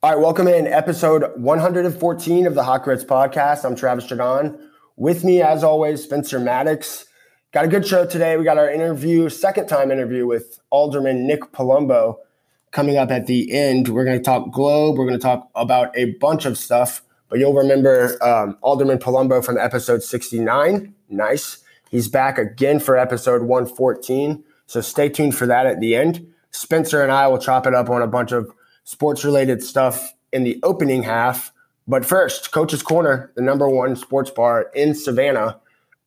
All right, welcome in episode 114 of the Hot Grits podcast. I'm Travis Jaudon. With me, as always, Spencer Maddox. Got a good show today. We got our interview, second time interview with Alderman Nick Palumbo coming up at the end. We're going to talk Globe. We're going to talk about a bunch of stuff, but you'll remember um, Alderman Palumbo from episode 69. Nice. He's back again for episode 114. So stay tuned for that at the end. Spencer and I will chop it up on a bunch of sports related stuff in the opening half. But first, Coach's Corner, the number one sports bar in Savannah,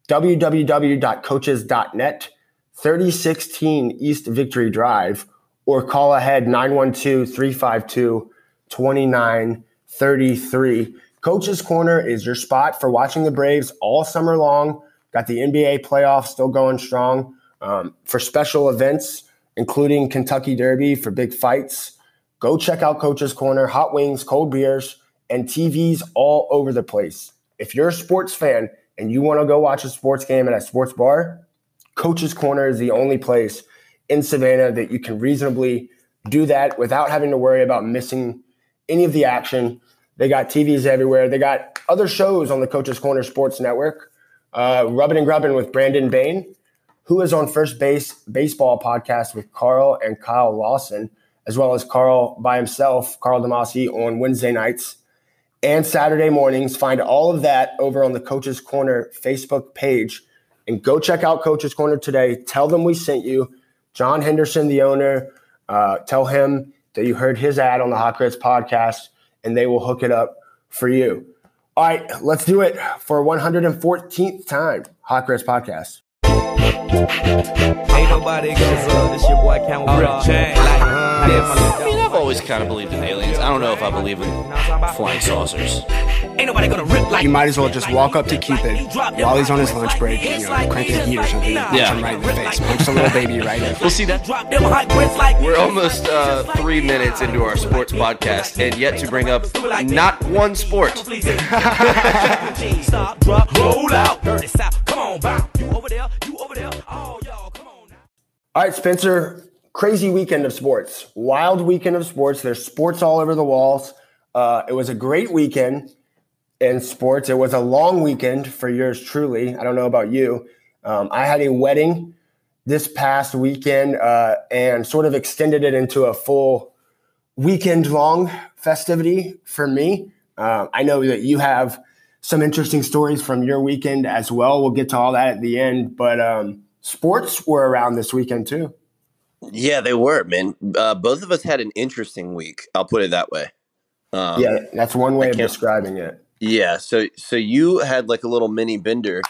www.coaches.net, 3016 East Victory Drive, or call ahead 912 352 2933. Coach's Corner is your spot for watching the Braves all summer long. Got the NBA playoffs still going strong. Um, for special events, including Kentucky Derby for big fights, Go check out Coach's Corner, hot wings, cold beers, and TVs all over the place. If you're a sports fan and you want to go watch a sports game at a sports bar, Coach's Corner is the only place in Savannah that you can reasonably do that without having to worry about missing any of the action. They got TVs everywhere. They got other shows on the Coach's Corner Sports Network. Uh, and Grubbin' with Brandon Bain, who is on First Base Baseball podcast with Carl and Kyle Lawson as well as Carl by himself, Carl Demasi, on Wednesday nights and Saturday mornings. Find all of that over on the Coach's Corner Facebook page. And go check out Coach's Corner today. Tell them we sent you. John Henderson, the owner, uh, tell him that you heard his ad on the Hot Grits podcast, and they will hook it up for you. All right, let's do it for 114th time. Hot Grits podcast. Ain't nobody goes uh, this your boy Count Like, I mean, I've always kind of believed in aliens. I don't know if I believe in flying saucers. Ain't nobody gonna rip like you might as well just walk up to Cupid while he's on his lunch break, you know, crank his heat or something, yeah. punch him right in the face, punch the little baby right in. We'll see that. We're almost uh, three minutes into our sports podcast, and yet to bring up not one sport. Roll out. Come on, You over there. You over there. Oh, y'all. Come on now. All right, Spencer crazy weekend of sports, wild weekend of sports. There's sports all over the walls. Uh, it was a great weekend in sports. It was a long weekend for yours truly. I don't know about you. Um, I had a wedding this past weekend uh, and sort of extended it into a full weekend long festivity for me. Uh, I know that you have some interesting stories from your weekend as well. We'll get to all that at the end, but um, sports were around this weekend too. Yeah, they were, man. Uh, both of us had an interesting week. I'll put it that way. Um, yeah, that's one way of describing it. Yeah, so so you had like a little mini bender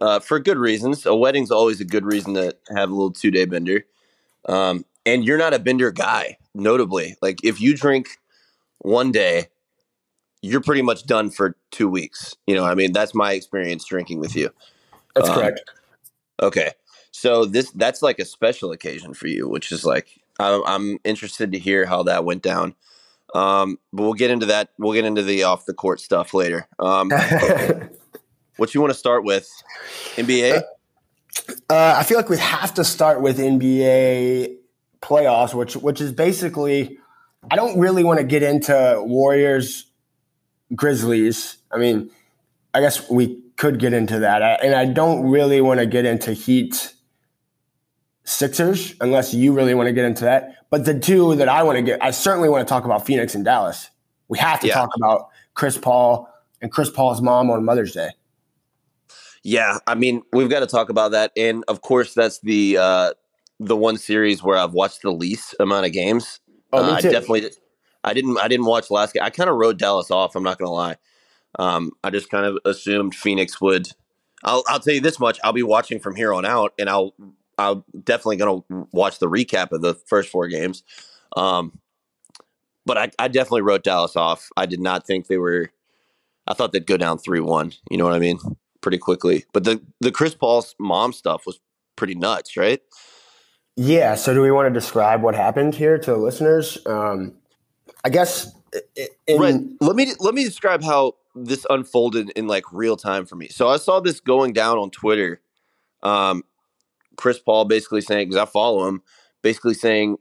uh, for good reasons. A wedding's always a good reason to have a little two day bender. Um, and you're not a bender guy, notably. Like if you drink one day, you're pretty much done for two weeks. You know, I mean, that's my experience drinking with you. That's um, correct. Okay. So this that's like a special occasion for you, which is like I'm, I'm interested to hear how that went down. Um, but we'll get into that. We'll get into the off the court stuff later. Um, what you want to start with? NBA. Uh, I feel like we have to start with NBA playoffs, which which is basically. I don't really want to get into Warriors, Grizzlies. I mean, I guess we could get into that, and I don't really want to get into Heat Sixers, unless you really want to get into that. But the two that I want to get, I certainly want to talk about Phoenix and Dallas. We have to yeah. talk about Chris Paul and Chris Paul's mom on Mother's Day. Yeah, I mean, we've got to talk about that, and of course, that's the uh, the one series where I've watched the least amount of games. Oh, me uh, too. I definitely, I didn't, I didn't watch last game. I kind of wrote Dallas off. I'm not going to lie. Um, I just kind of assumed Phoenix would. I'll, I'll tell you this much: I'll be watching from here on out, and I'll I'm definitely going to watch the recap of the first four games. Um, but I, I, definitely wrote Dallas off. I did not think they were. I thought they'd go down three one. You know what I mean? Pretty quickly. But the the Chris Paul's mom stuff was pretty nuts, right? Yeah. So do we want to describe what happened here to the listeners? Um, I guess. In- right. Let me let me describe how this unfolded in like real time for me. So I saw this going down on Twitter. Um, Chris Paul basically saying, because I follow him, basically saying,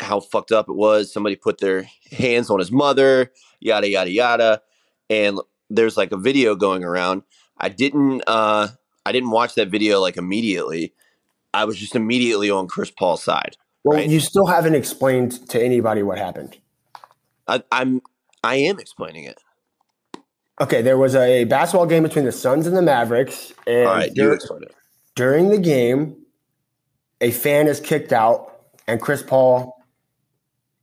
how fucked up it was. Somebody put their hands on his mother, yada yada yada, and there's like a video going around. I didn't uh I didn't watch that video like immediately. I was just immediately on Chris Paul's side. Well, right? you still haven't explained to anybody what happened. I, I'm I am explaining it. Okay, there was a basketball game between the Suns and the Mavericks, and All right, dur- during the game, a fan is kicked out, and Chris Paul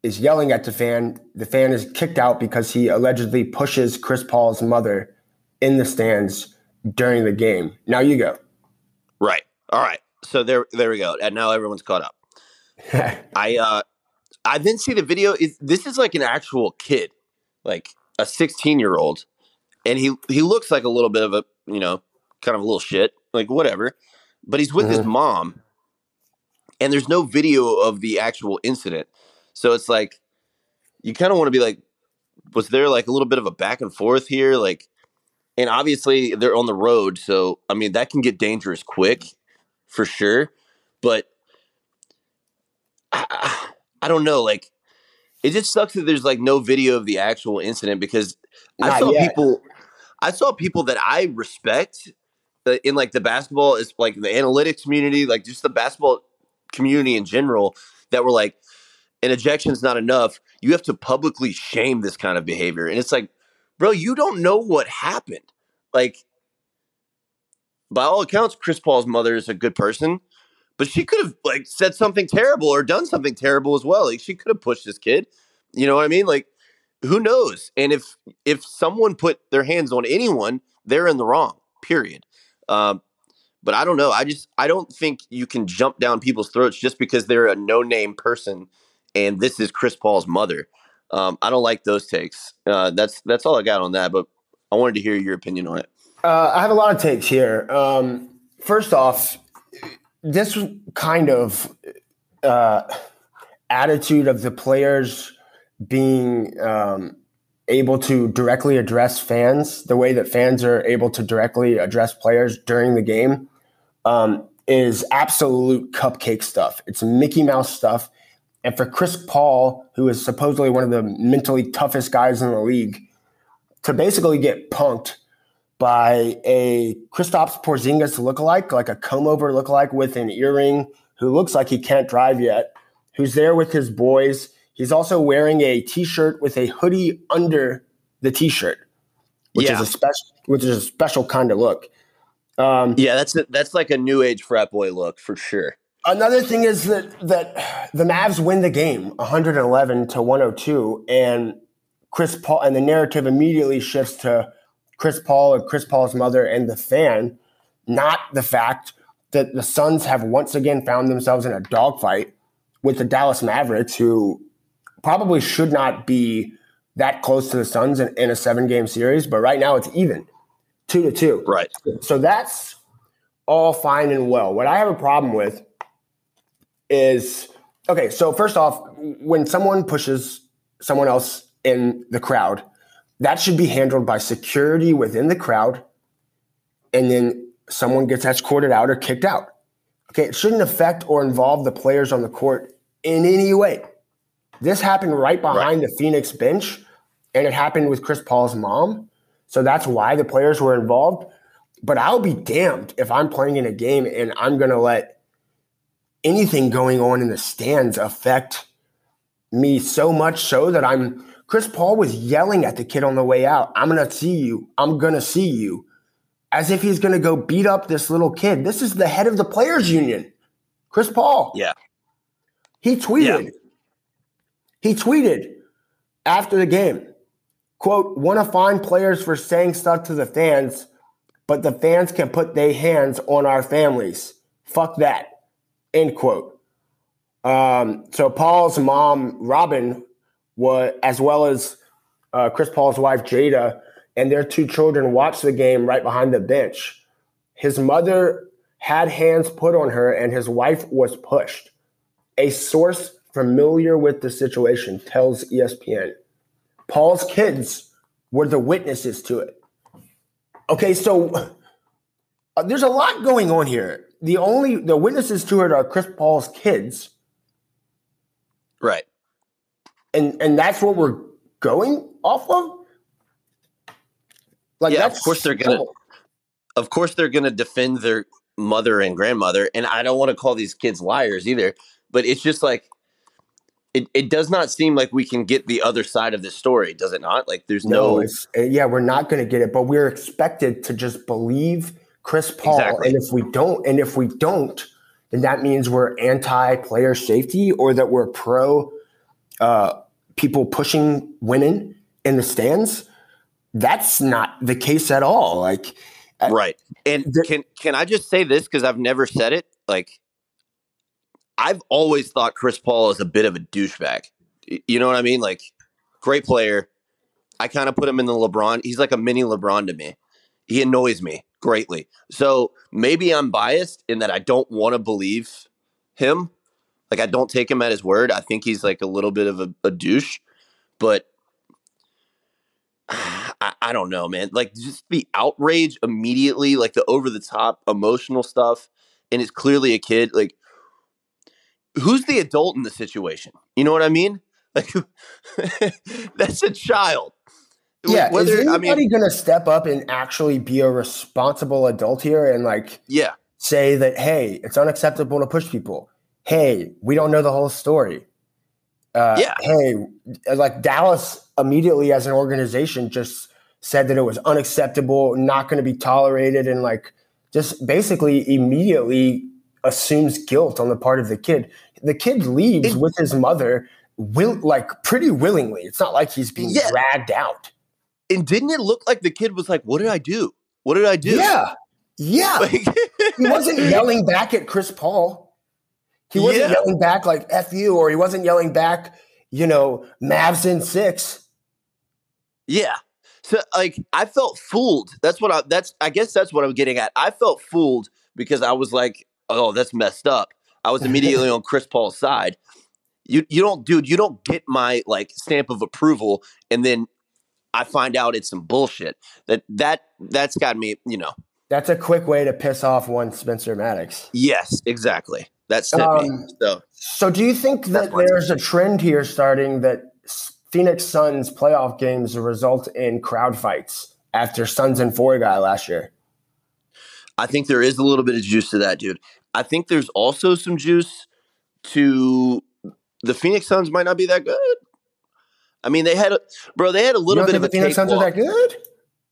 is yelling at the fan. The fan is kicked out because he allegedly pushes Chris Paul's mother in the stands during the game. Now you go. Right. All right. So there, there we go. And now everyone's caught up. I, uh, I then see the video. Is this is like an actual kid, like a 16 year old, and he he looks like a little bit of a you know kind of a little shit, like whatever. But he's with mm-hmm. his mom, and there's no video of the actual incident. So it's like you kind of want to be like, was there like a little bit of a back and forth here? Like, and obviously they're on the road, so I mean that can get dangerous quick, for sure. But I, I don't know, like it just sucks that there's like no video of the actual incident because Not I saw yet. people, I saw people that I respect in like the basketball is like the analytics community, like just the basketball community in general that were like, an ejection is not enough. You have to publicly shame this kind of behavior. And it's like, bro, you don't know what happened. Like, by all accounts, Chris Paul's mother is a good person, but she could have like said something terrible or done something terrible as well. Like she could have pushed this kid. You know what I mean? Like, who knows? And if if someone put their hands on anyone, they're in the wrong. Period. Um, but I don't know. I just I don't think you can jump down people's throats just because they're a no name person and this is Chris Paul's mother. Um, I don't like those takes. Uh, that's that's all I got on that. But I wanted to hear your opinion on it. Uh, I have a lot of takes here. Um, first off, this kind of uh, attitude of the players being um, able to directly address fans, the way that fans are able to directly address players during the game, um, is absolute cupcake stuff. It's Mickey Mouse stuff. And for Chris Paul, who is supposedly one of the mentally toughest guys in the league, to basically get punked by a Kristaps Porzingis lookalike, like a comb over lookalike with an earring, who looks like he can't drive yet, who's there with his boys. He's also wearing a t-shirt with a hoodie under the t-shirt, which yeah. is a special, which is a special kind of look. Um, yeah, that's a, that's like a new age frat boy look for sure. Another thing is that that the Mavs win the game 111 to 102 and Chris Paul and the narrative immediately shifts to Chris Paul or Chris Paul's mother and the fan, not the fact that the Suns have once again found themselves in a dogfight with the Dallas Mavericks, who probably should not be that close to the Suns in, in a seven game series, but right now it's even two to two. Right. So that's all fine and well. What I have a problem with is okay. So first off, when someone pushes someone else in the crowd, that should be handled by security within the crowd, and then someone gets escorted out or kicked out. Okay, it shouldn't affect or involve the players on the court in any way. This happened right behind right. the Phoenix bench, and it happened with Chris Paul's mom. So that's why the players were involved. But I'll be damned if I'm playing in a game and I'm going to let anything going on in the stands affect me so much so that I'm Chris Paul was yelling at the kid on the way out, I'm going to see you. I'm going to see you. As if he's going to go beat up this little kid. This is the head of the players union. Chris Paul. Yeah. He tweeted. Yeah. He tweeted after the game, quote, want to find players for saying stuff to the fans, but the fans can put their hands on our families. Fuck that. End quote. Um, so Paul's mom, Robin, was as well as uh, Chris Paul's wife, Jada, and their two children watched the game right behind the bench. His mother had hands put on her, and his wife was pushed. A source familiar with the situation tells ESPN. Paul's kids were the witnesses to it. Okay, so uh, there's a lot going on here the only the witnesses to it are Chris Paul's kids. Right. And and that's what we're going off of. Like yeah, of course they're gonna. Of course they're gonna defend their mother and grandmother, and I don't want to call these kids liars either. But it's just like it, it does not seem like we can get the other side of this story, does it not? Like there's no, no uh, yeah, we're not going to get it, but we're expected to just believe Chris Paul, exactly. and if we don't, and if we don't, then that means we're anti-player safety or that we're pro uh, people pushing women in the stands. That's not the case at all. Like, uh, right. And the, can can I just say this because I've never said it? Like, I've always thought Chris Paul is a bit of a douchebag. You know what I mean? Like, great player. I kind of put him in the LeBron. He's like a mini LeBron to me. He annoys me greatly. So maybe I'm biased in that I don't want to believe him. Like, I don't take him at his word. I think he's like a little bit of a, a douche, but I, I don't know, man. Like, just the outrage immediately, like the over the top emotional stuff. And it's clearly a kid. Like, who's the adult in the situation? You know what I mean? Like that's a child. Yeah, Whether, is anybody I mean, going to step up and actually be a responsible adult here and like yeah say that hey, it's unacceptable to push people. Hey, we don't know the whole story. Uh, yeah. Hey, like Dallas immediately as an organization just said that it was unacceptable, not going to be tolerated, and like just basically immediately assumes guilt on the part of the kid. The kid leaves it, with his mother, will like pretty willingly. It's not like he's being yeah. dragged out. And didn't it look like the kid was like, "What did I do? What did I do?" Yeah, yeah. Like, he wasn't yelling back at Chris Paul. He wasn't yeah. yelling back like "f you," or he wasn't yelling back, you know, "Mavs in six. Yeah. So like I felt fooled. That's what I that's I guess that's what I'm getting at. I felt fooled because I was like, oh, that's messed up. I was immediately on Chris Paul's side. You you don't, dude. You don't get my like stamp of approval, and then I find out it's some bullshit. That that that's got me. You know, that's a quick way to piss off one Spencer Maddox. Yes, exactly. That's um. So, so do you think that there's a trend here starting that Phoenix Suns playoff games result in crowd fights after Suns and four guy last year? I think there is a little bit of juice to that, dude. I think there's also some juice to the Phoenix Suns might not be that good. I mean, they had a bro. They had a little bit of a the Phoenix Suns are that good.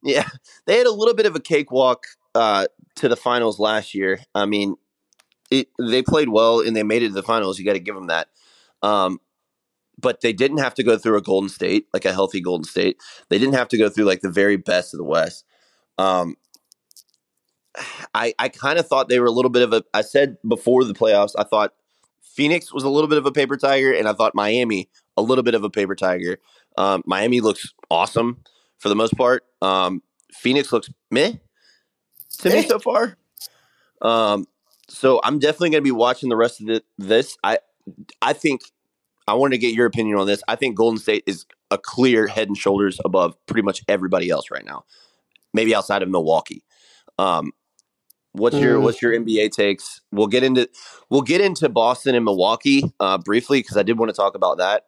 Yeah, they had a little bit of a cakewalk uh, to the finals last year. I mean, it, they played well and they made it to the finals. You got to give them that. Um, but they didn't have to go through a Golden State, like a healthy Golden State. They didn't have to go through like the very best of the West. Um, I I kind of thought they were a little bit of a. I said before the playoffs, I thought Phoenix was a little bit of a paper tiger, and I thought Miami a little bit of a paper tiger. Um, Miami looks awesome for the most part. Um, Phoenix looks meh to me so far. Um, so I'm definitely going to be watching the rest of the, this. I I think I wanted to get your opinion on this. I think Golden State is a clear head and shoulders above pretty much everybody else right now, maybe outside of Milwaukee. Um, What's your mm. what's your NBA takes? We'll get into we'll get into Boston and Milwaukee uh, briefly because I did want to talk about that.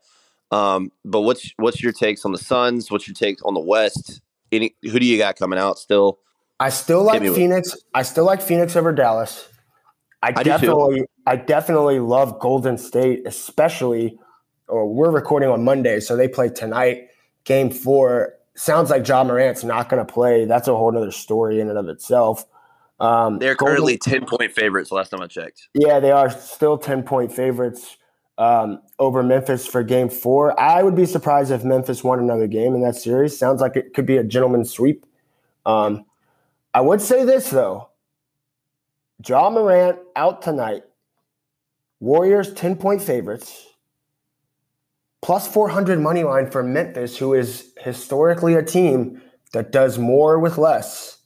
Um, but what's what's your takes on the Suns? What's your takes on the West? Any, who do you got coming out still? I still like Phoenix. I still like Phoenix over Dallas. I, I definitely I definitely love Golden State, especially. Or we're recording on Monday, so they play tonight. Game four sounds like Ja Morant's not going to play. That's a whole other story in and of itself. Um, They're currently Golden, 10 point favorites last time I checked. Yeah, they are still 10 point favorites um, over Memphis for game four. I would be surprised if Memphis won another game in that series. Sounds like it could be a gentleman's sweep. Um, I would say this, though Ja Morant out tonight. Warriors 10 point favorites. Plus 400 money line for Memphis, who is historically a team that does more with less.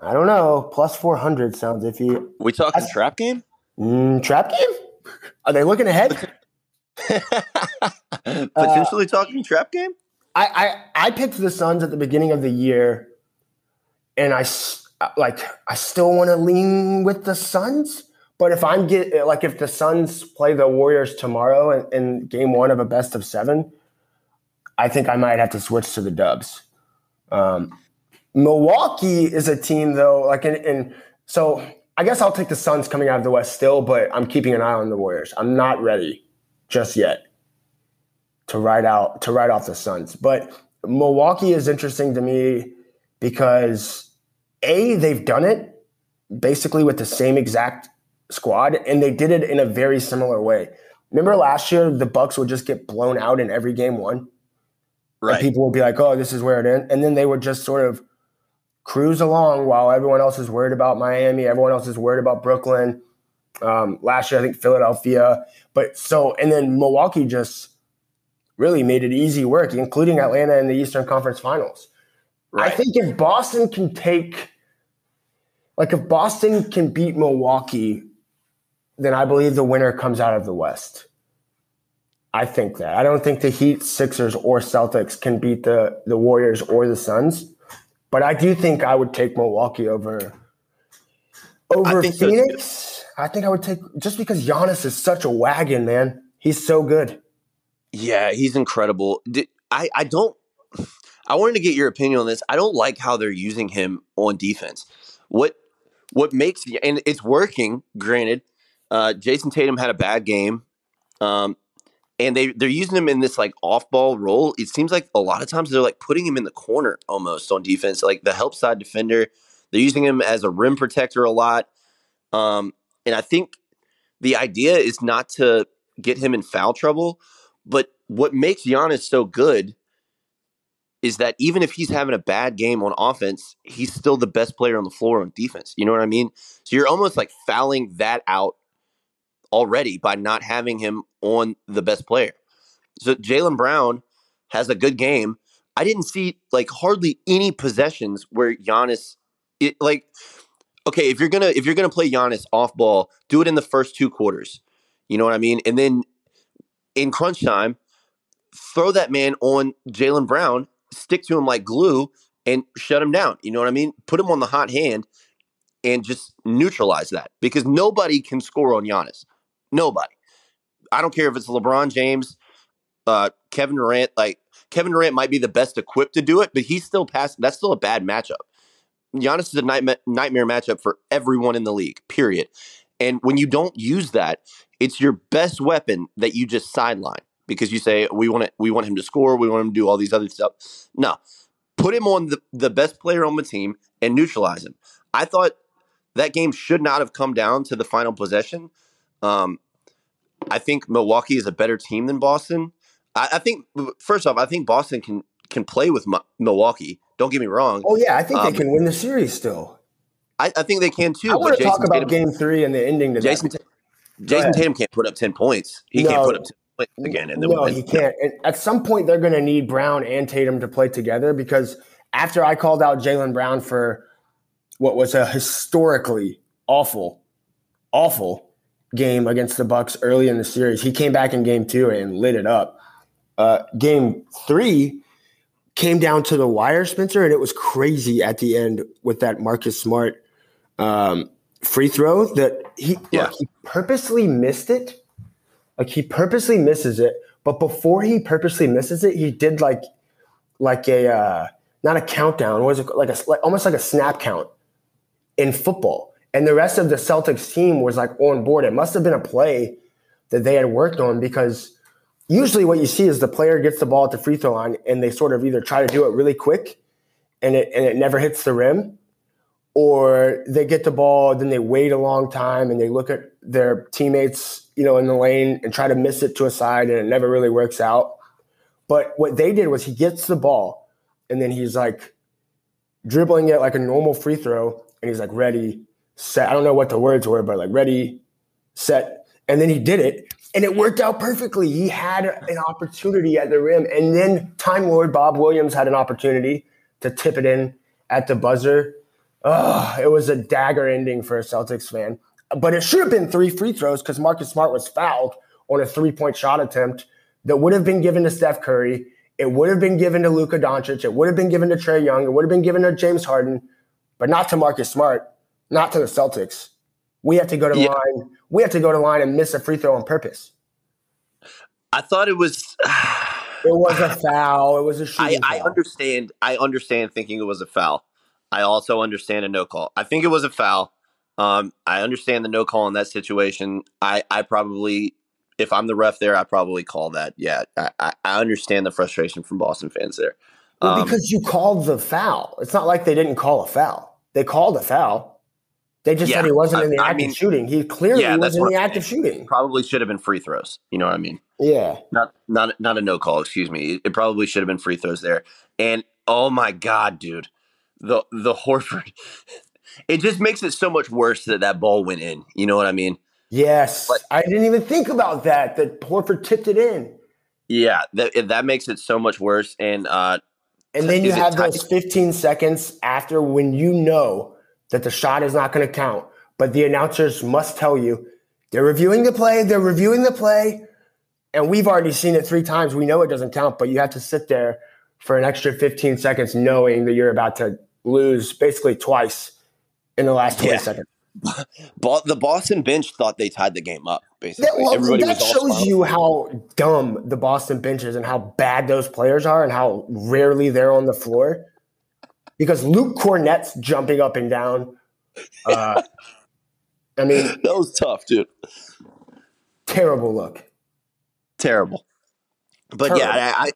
I don't know. Plus 400 sounds iffy. We talking I, trap game? Mm, trap game? Are they looking ahead? Potentially uh, talking trap game? I, I, I picked the Suns at the beginning of the year, and I like I still want to lean with the Suns, But if I'm get like if the Suns play the Warriors tomorrow in, in game one of a best of seven, I think I might have to switch to the Dubs. Um, Milwaukee is a team though, like in, in so I guess I'll take the Suns coming out of the West still, but I'm keeping an eye on the Warriors. I'm not ready just yet to ride out to ride off the Suns. But Milwaukee is interesting to me because A, they've done it basically with the same exact squad, and they did it in a very similar way. Remember last year the Bucks would just get blown out in every game one? Right. And people would be like, oh, this is where it ends. And then they would just sort of cruise along while everyone else is worried about Miami, everyone else is worried about Brooklyn. Um, last year, I think Philadelphia, but so and then Milwaukee just really made it easy work, including Atlanta in the Eastern Conference Finals. Right. I think if Boston can take, like, if Boston can beat Milwaukee, then I believe the winner comes out of the West. I think that. I don't think the Heat, Sixers, or Celtics can beat the the Warriors or the Suns. But I do think I would take Milwaukee over over I Phoenix. So I think I would take just because Giannis is such a wagon, man. He's so good. Yeah, he's incredible. I I don't. I wanted to get your opinion on this. I don't like how they're using him on defense. What what makes and it's working. Granted, uh, Jayson Tatum had a bad game. Um, and they they're using him in this like off ball role. It seems like a lot of times they're like putting him in the corner almost on defense, like the help side defender. They're using him as a rim protector a lot, um, and I think the idea is not to get him in foul trouble, but what makes Giannis so good is that even if he's having a bad game on offense, he's still the best player on the floor on defense. You know what I mean? So you're almost like fouling that out already by not having him on the best player. So Jaylen Brown has a good game. I didn't see like hardly any possessions where Giannis it like okay, if you're gonna if you're gonna play Giannis off ball, do it in the first two quarters. You know what I mean? And then in crunch time, throw that man on Jaylen Brown, stick to him like glue, and shut him down. You know what I mean? Put him on the hot hand and just neutralize that because nobody can score on Giannis. Nobody. I don't care if it's LeBron James, uh, Kevin Durant. Like Kevin Durant might be the best equipped to do it, but he's still past. That's still a bad matchup. Giannis is a nightmare, nightmare matchup for everyone in the league. Period. And when you don't use that, it's your best weapon that you just sideline because you say we want it, we want him to score, we want him to do all these other stuff. No, put him on the, the best player on the team and neutralize him. I thought that game should not have come down to the final possession. Um, I think Milwaukee is a better team than Boston. I, I think first off, I think Boston can can play with Milwaukee. Don't get me wrong. Oh yeah, I think um, they can win the series still. I, I think they can too. I want to talk about Tatum, Game Three and the ending. To Jayson, that. Jayson Tatum can't put up ten points. He no, can't put up 10 points again. And no, he can't. And at some point, they're going to need Brown and Tatum to play together because after I called out Jaylen Brown for what was a historically awful, awful game against the Bucks early in the series. He came back in game two and lit it up. Uh, game three came down to the wire, Spencer, and it was crazy at the end with that Marcus Smart um, free throw that he, yeah. look, he purposely missed it. Like he purposely misses it, but before he purposely misses it, he did like like a uh, not a countdown. Was it like a like, almost like a snap count in football? And the rest of the Celtics team was like on board. It must have been a play that they had worked on because usually what you see is the player gets the ball at the free throw line and they sort of either try to do it really quick and it and it never hits the rim, or they get the ball, then they wait a long time and they look at their teammates, you know, in the lane and try to miss it to a side and it never really works out. But what they did was he gets the ball and then he's like dribbling it like a normal free throw and he's like ready set. I don't know what the words were, but like ready, set. And then he did it and it worked out perfectly. He had an opportunity at the rim. And then Time Lord Bob Williams had an opportunity to tip it in at the buzzer. Oh, it was a dagger ending for a Celtics fan. But it should have been three free throws because Marcus Smart was fouled on a three point shot attempt that would have been given to Steph Curry. It would have been given to Luka Doncic. It would have been given to Trae Young. It would have been given to James Harden, but not to Marcus Smart not to the Celtics. we have to go to yeah. line. We have to go to line and miss a free throw on purpose. I thought it was. it was a foul. It was a shooting. I, I understand. I understand thinking it was a foul. I also understand a no call. I think it was a foul. Um, I understand the no call in that situation. I, I probably, if I'm the ref there, I probably call that. Yeah, I, I understand the frustration from Boston fans there. Well, um, because you called the foul. It's not like they didn't call a foul. They called a foul. They just yeah, said he wasn't in the I, act I mean, of shooting. He clearly yeah, was in the act of shooting. Probably should have been free throws. You know what I mean? Yeah. Not not not a no call. Excuse me. It probably should have been free throws there. And oh my god, dude, the the Horford. It just makes it so much worse that that ball went in. You know what I mean? Yes, but, I didn't even think about that. That Horford tipped it in. Yeah, that that makes it so much worse. And uh, and then you have those 15 seconds after when you know that the shot is not going to count, but the announcers must tell you they're reviewing the play. They're reviewing the play, and we've already seen it three times. We know it doesn't count, but you have to sit there for an extra 15 seconds knowing that you're about to lose basically twice in the last 20 yeah. seconds. the Boston bench thought they tied the game up. Basically, that, well, Everybody that shows you how dumb the Boston bench is and how bad those players are and how rarely they're on the floor. Because Luke Kornet's jumping up and down. Uh, I mean, that was tough, dude. Terrible look. Terrible. But terrible. yeah, I, I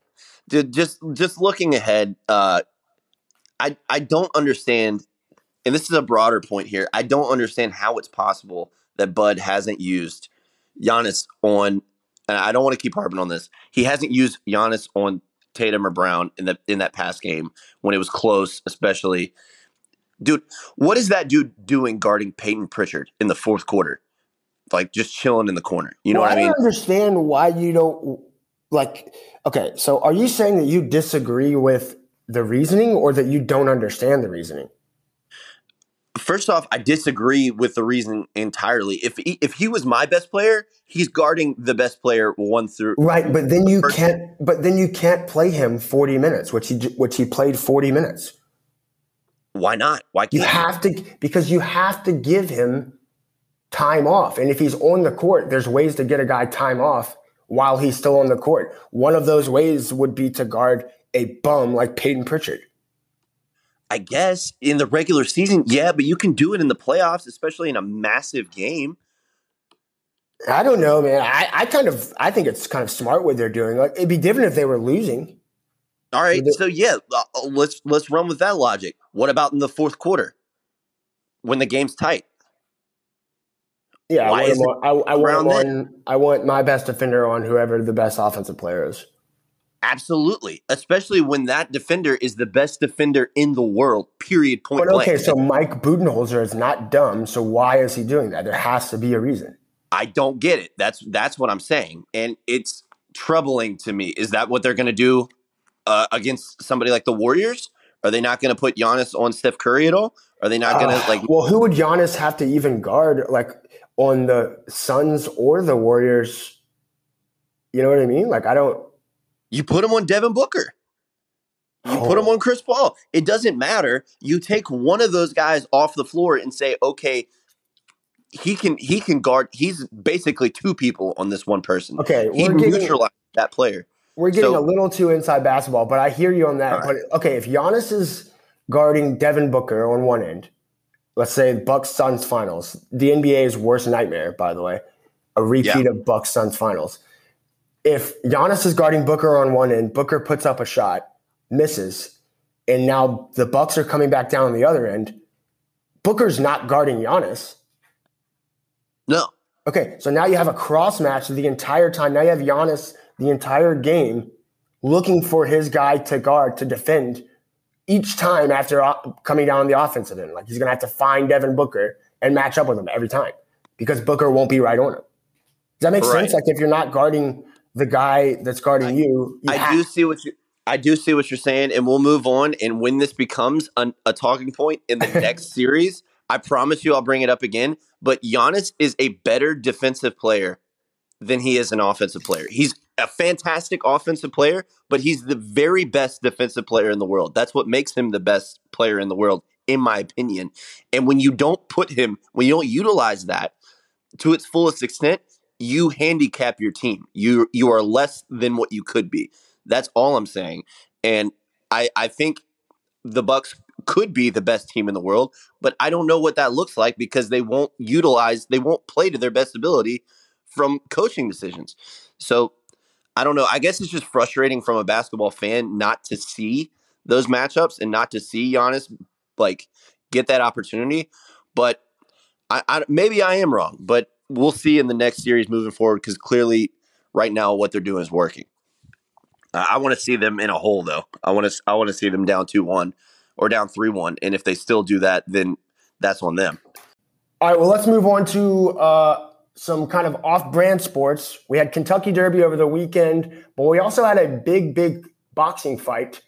dude, just just looking ahead, uh, I I don't understand and this is a broader point here. I don't understand how it's possible that Bud hasn't used Giannis on, and I don't want to keep harping on this. He hasn't used Giannis on Tatum or Brown in the in that past game when it was close, especially. Dude, what is that dude doing guarding Payton Pritchard in the fourth quarter? Like just chilling in the corner. You know well, what I mean? I don't understand why you don't like. Okay, so are you saying that you disagree with the reasoning, or that you don't understand the reasoning? First off, I disagree with the reason entirely. If he, if he was my best player, he's guarding the best player one through right. But then you can can't. But then you can't play him forty minutes, which he which he played forty minutes. Why not? Why can't you have to? Because you have to give him time off. And if he's on the court, there's ways to get a guy time off while he's still on the court. One of those ways would be to guard a bum like Payton Pritchard. I guess in the regular season, yeah, but you can do it in the playoffs, especially in a massive game. I don't know, man. I, I kind of I think it's kind of smart what they're doing. Like it'd be different if they were losing. All right, so yeah, uh, uh, let's let's run with that logic. What about in the fourth quarter when the game's tight? Yeah, Why I want, I, I, want one, I want my best defender on whoever the best offensive player is. Absolutely, especially when that defender is the best defender in the world. Period. Point. But okay, so Mike Budenholzer is not dumb. So why is he doing that? There has to be a reason. I don't get it. That's that's what I'm saying, and it's troubling to me. Is that what they're going to do uh, against somebody like the Warriors? Are they not going to put Giannis on Steph Curry at all? Are they not going to uh, like? Well, who would Giannis have to even guard, like on the Suns or the Warriors? You know what I mean? Like I don't. You put him on Devin Booker. You oh. put him on Chris Paul. It doesn't matter. You take one of those guys off the floor and say, okay, he can he can guard. He's basically two people on this one person. Okay, he neutralized that player. We're getting so, a little too inside basketball, but I hear you on that. Right. But okay, if Giannis is guarding Devin Booker on one end, let's say Bucks Suns finals, the NBA's worst nightmare, by the way, a repeat yeah. of Bucks Suns finals if Giannis is guarding Booker on one end, Booker puts up a shot, misses, and now the Bucks are coming back down on the other end. Booker's not guarding Giannis. No. Okay, so now you have a cross match the entire time. Now you have Giannis the entire game looking for his guy to guard to defend each time after uh, coming down the offensive end. Like he's gonna have to find Devin Booker and match up with him every time because Booker won't be right on him. Does that make right. sense? Like if you're not guarding the guy that's guarding I, you. you I have- do see what you. I do see what you're saying, and we'll move on. And when this becomes a, a talking point in the next series, I promise you, I'll bring it up again. But Giannis is a better defensive player than he is an offensive player. He's a fantastic offensive player, but he's the very best defensive player in the world. That's what makes him the best player in the world in my opinion. And when you don't put him, when you don't utilize that to its fullest extent, you handicap your team. You you are less than what you could be. That's all I'm saying. And I I think the Bucks could be the best team in the world, but I don't know what that looks like because they won't utilize, they won't play to their best ability from coaching decisions. So I don't know. I guess it's just frustrating from a basketball fan not to see those matchups and not to see Giannis like get that opportunity. But I, I maybe I am wrong, but we'll see in the next series moving forward because clearly right now what they're doing is working. Uh, I want to see them in a hole though. I want to I want to see them down two one or down three one, and if they still do that, then that's on them. All right. Well, let's move on to uh, some kind of off-brand sports. We had Kentucky Derby over the weekend, but we also had a big, big boxing fight.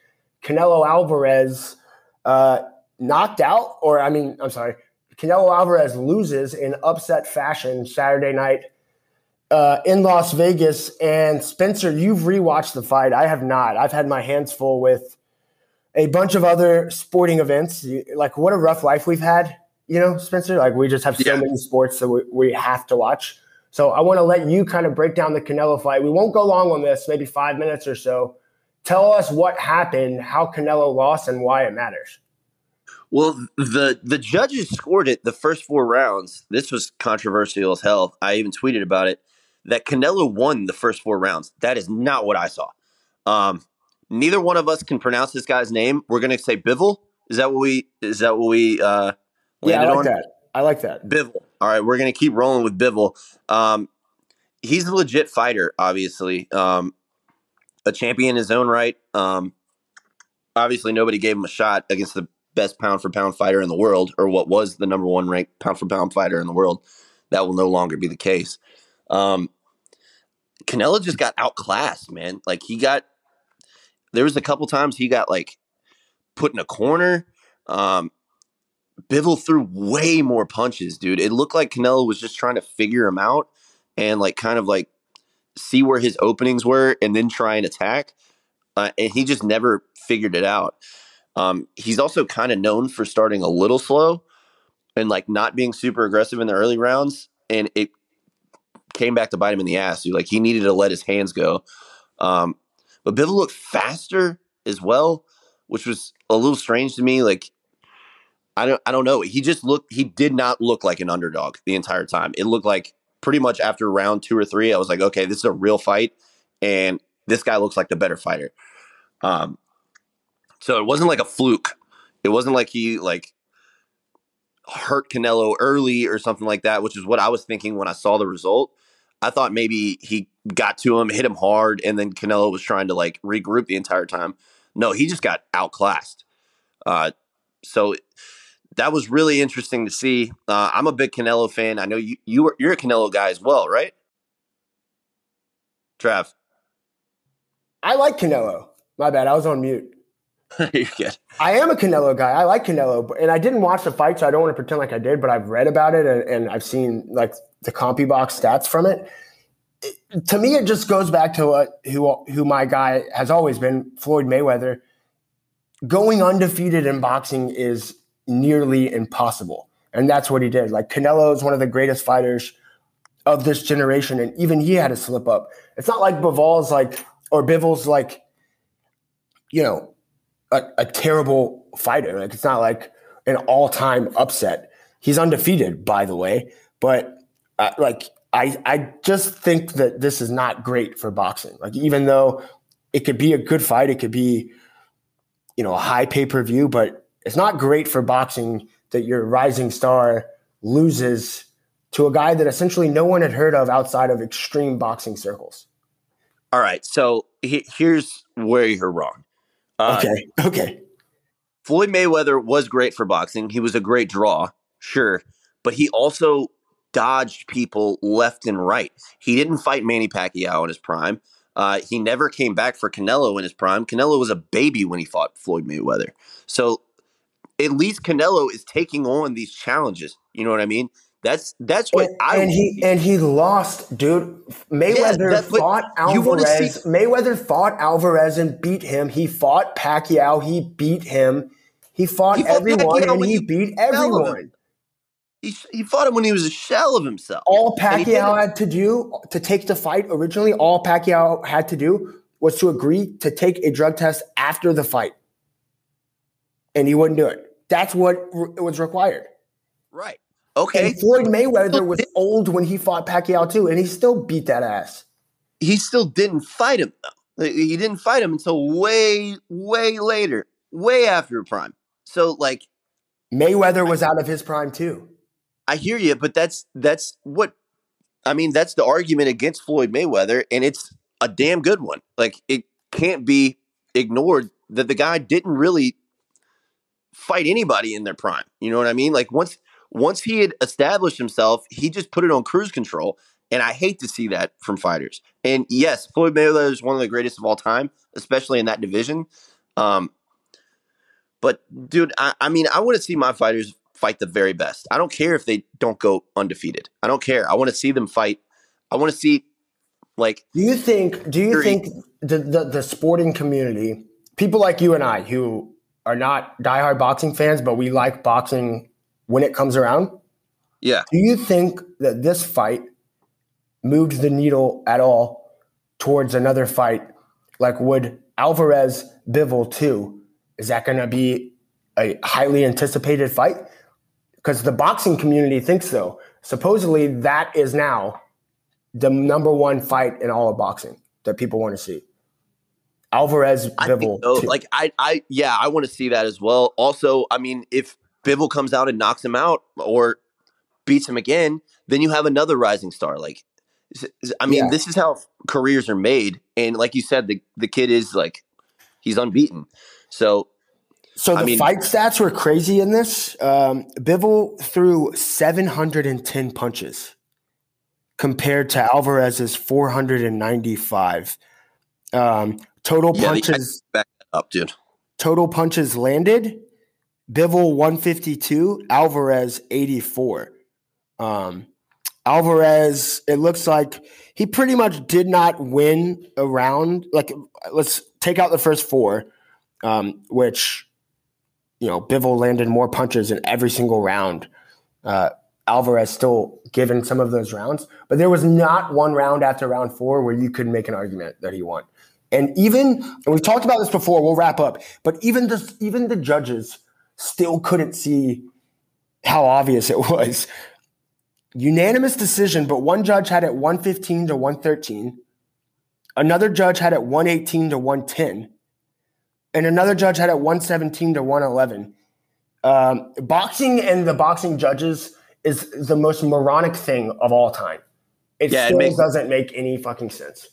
Canelo Alvarez uh, knocked out, or I mean, I'm sorry, Canelo Alvarez loses in upset fashion Saturday night uh, in Las Vegas. And Spencer, you've rewatched the fight. I have not. I've had my hands full with a bunch of other sporting events. Like, what a rough life we've had, you know, Spencer. Like, we just have so yeah. many sports that we, we have to watch. So I want to let you kind of break down the Canelo fight. We won't go long on this, maybe five minutes or so. Tell us what happened, how Canelo lost, and why it matters. Well, the the judges scored it the first four rounds. This was controversial as hell. I even tweeted about it that Canelo won the first four rounds. That is not what I saw. Um, neither one of us can pronounce this guy's name. We're going to say Bivol. Is that what we? Is that what we? Uh, yeah, I like on? that. I like that. Bivol. All right, we're going to keep rolling with Bivol. Um, he's a legit fighter, obviously. Um, a champion in his own right. Um, obviously, nobody gave him a shot against the best pound for pound fighter in the world, or what was the number one ranked pound for pound fighter in the world. That will no longer be the case. Um, Canelo just got outclassed, man. Like he got there was a couple times he got like put in a corner. Um, Bivol threw way more punches, dude. It looked like Canelo was just trying to figure him out and like kind of like see where his openings were and then try and attack. Uh, and he just never figured it out. Um, he's also kind of known for starting a little slow and like not being super aggressive in the early rounds. And it came back to bite him in the ass. Like he needed to let his hands go. Um, but Bivol looked faster as well, which was a little strange to me. Like I don't I don't know. He just looked he did not look like an underdog the entire time. It looked like pretty much after round two or three, I was like, okay, this is a real fight, and this guy looks like the better fighter. Um, so it wasn't like a fluke. It wasn't like he like hurt Canelo early or something like that, which is what I was thinking when I saw the result. I thought maybe he got to him, hit him hard, and then Canelo was trying to like regroup the entire time. No, he just got outclassed. Uh, so that was really interesting to see. Uh, I'm a big Canelo fan. I know you you are, you're a Canelo guy as well, right? Trav. I like Canelo. My bad. I was on mute. You're good. I am a Canelo guy. I like Canelo, and I didn't watch the fight, so I don't want to pretend like I did. But I've read about it, and, and I've seen like the CompuBox stats from it. it. To me, it just goes back to what who who my guy has always been, Floyd Mayweather. Going undefeated in boxing is nearly impossible, and that's what he did. Like Canelo is one of the greatest fighters of this generation, and even he had a slip up. It's not like Bivol's like or Bivol's like, you know, a, a terrible fighter. Like it's not like an all time upset. He's undefeated, by the way, but uh, like I I just think that this is not great for boxing. Like even though it could be a good fight, it could be you know a high pay per view, but it's not great for boxing that your rising star loses to a guy that essentially no one had heard of outside of extreme boxing circles. All right, so he, here's where you're wrong. Uh, okay. Okay. Floyd Mayweather was great for boxing. He was a great draw, sure, but he also dodged people left and right. He didn't fight Manny Pacquiao in his prime. Uh, he never came back for Canelo in his prime. Canelo was a baby when he fought Floyd Mayweather. So at least Canelo is taking on these challenges. You know what I mean? That's that's what and, I and he and he lost, dude. Mayweather yeah, fought Alvarez. See- Mayweather fought Alvarez and beat him. He fought Pacquiao. He beat him. He fought, he fought everyone and he beat everyone. He, he fought him when he was a shell of himself. All Pacquiao had to do to take the fight originally, all Pacquiao had to do was to agree to take a drug test after the fight. And he wouldn't do it. That's what was required. Right. Okay. And Floyd Mayweather was old when he fought Pacquiao too, and he still beat that ass. He still didn't fight him though. He didn't fight him until way, way later, way after prime. So like Mayweather was out of his prime too. I hear you, but that's that's what I mean. That's the argument against Floyd Mayweather, and it's a damn good one. Like it can't be ignored that the guy didn't really fight anybody in their prime. You know what I mean? Like once once he had established himself, he just put it on cruise control. And I hate to see that from fighters. And yes, Floyd Mayweather is one of the greatest of all time, especially in that division. Um, but dude, I, I mean, I want to see my fighters fight the very best. I don't care if they don't go undefeated. I don't care. I want to see them fight. I want to see like Do you think do you think the, the, the sporting community, people like you and I who are not diehard boxing fans, but we like boxing when it comes around. Yeah. Do you think that this fight moved the needle at all towards another fight? Like would Alvarez Bivol 2, is that going to be a highly anticipated fight? Because the boxing community thinks so. Supposedly, that is now the number one fight in all of boxing that people want to see. Alvarez Bivol. So. Like I, I, yeah, I want to see that as well. Also, I mean, if Bivol comes out and knocks him out or beats him again, then you have another rising star. Like, I mean, yeah. this is how careers are made. And like you said, the the kid is like he's unbeaten. So, so the I mean, fight stats were crazy in this. Um, Bivol threw 710 punches compared to Alvarez's 495. Um, total yeah, punches back up, dude. Total punches landed Bivol 152, Alvarez 84. Um, Alvarez, it looks like he pretty much did not win a round. Like, let's take out the first four, um, which, you know, Bivol landed more punches in every single round. Uh, Alvarez still given some of those rounds, but there was not one round after round four where you could make an argument that he won. And even, and we've talked about this before, we'll wrap up, but even the, even the judges still couldn't see how obvious it was. Unanimous decision, but one judge had it 115 to 113. Another judge had it 118 to 110. And another judge had it 117 to 111. Um, boxing and the boxing judges is the most moronic thing of all time. It yeah, still it makes, doesn't make any fucking sense.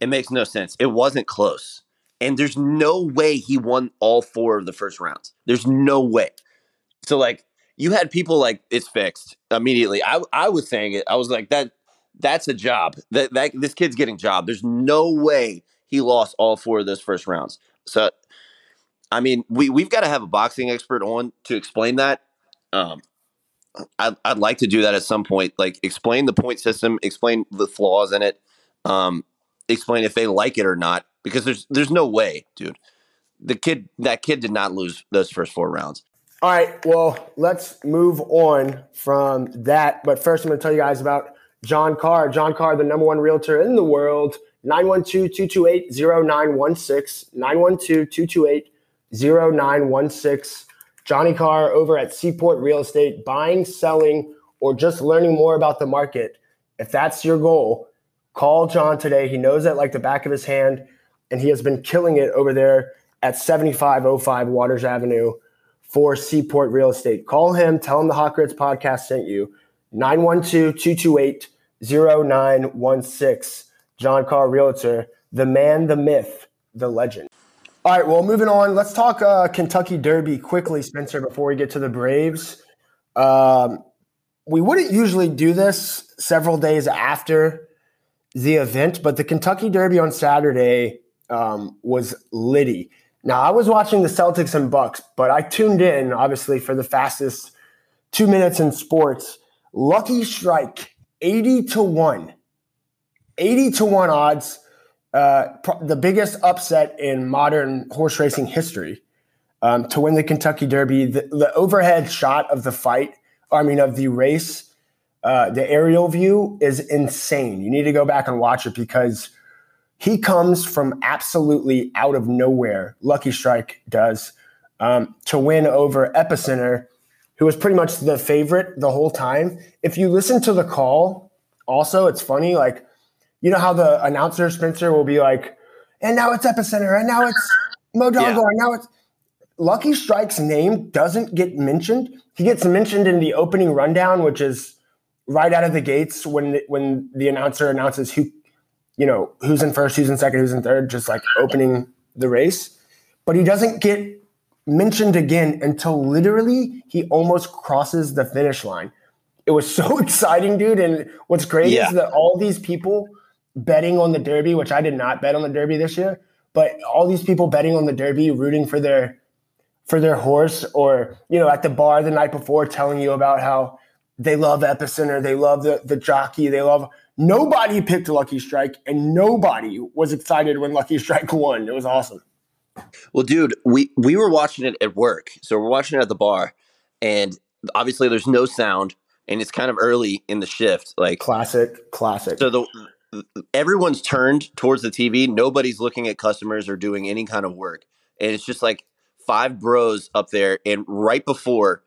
It makes no sense. It wasn't close. And there's no way he won all four of the first rounds. There's no way. So like you had people like it's fixed immediately. I I was saying it. I was like that that's a job. That that this kid's getting job. There's no way he lost all four of those first rounds. So I mean, we we've got to have a boxing expert on to explain that. Um, I'd, I'd like to do that at some point. Like explain the point system, explain the flaws in it, um, explain if they like it or not. Because there's there's no way, dude. The kid that kid did not lose those first four rounds. All right, well, let's move on from that. But first, I'm going to tell you guys about John Carr. John Carr, the number one realtor in the world. 912 228 0916. 912 228 0916. Johnny Carr over at Seaport Real Estate, buying, selling, or just learning more about the market. If that's your goal, call John today. He knows it like the back of his hand, and he has been killing it over there at 7505 Waters Avenue for Seaport Real Estate. Call him, tell him the Hot Grits podcast sent you. 912 228 0916. John Carr Realtor, the man, the myth, the legend. All right, well, moving on. Let's talk uh, Kentucky Derby quickly, Spencer, before we get to the Braves. Um, we wouldn't usually do this several days after the event, but the Kentucky Derby on Saturday um, was Liddy. Now, I was watching the Celtics and Bucks, but I tuned in, obviously, for the fastest two minutes in sports. Lucky Strike, 80 to 1. 80 to 1 odds uh, the biggest upset in modern horse racing history. um, to win the Kentucky Derby. The, the, overhead shot of the fight, I mean, of the race, uh, the aerial view is insane. You need to go back and watch it because he comes from absolutely out of nowhere. Lucky Strike does um, to win over Epicenter, who was pretty much the favorite the whole time. If you listen to the call, also, it's funny, like, you know how the announcer Spencer will be like, and now it's Epicenter, and now it's Mo Donegal, yeah. and now it's Lucky Strike's name doesn't get mentioned. He gets mentioned in the opening rundown, which is right out of the gates when the, when the announcer announces who, you know, who's in first, who's in second, who's in third, just like opening the race. But he doesn't get mentioned again until literally he almost crosses the finish line. It was so exciting, dude. And what's great yeah. is that all these people betting on the Derby, which I did not bet on the Derby this year, but all these people betting on the Derby, rooting for their for their horse or you know at the bar the night before telling you about how they love epicenter they love the, the jockey they love nobody picked lucky strike and nobody was excited when lucky strike won. It was awesome. Well dude we we were watching it at work. So we're watching it at the bar and obviously there's no sound and it's kind of early in the shift like classic classic. So the everyone's turned towards the tv nobody's looking at customers or doing any kind of work. And it's just like five bros up there, and right before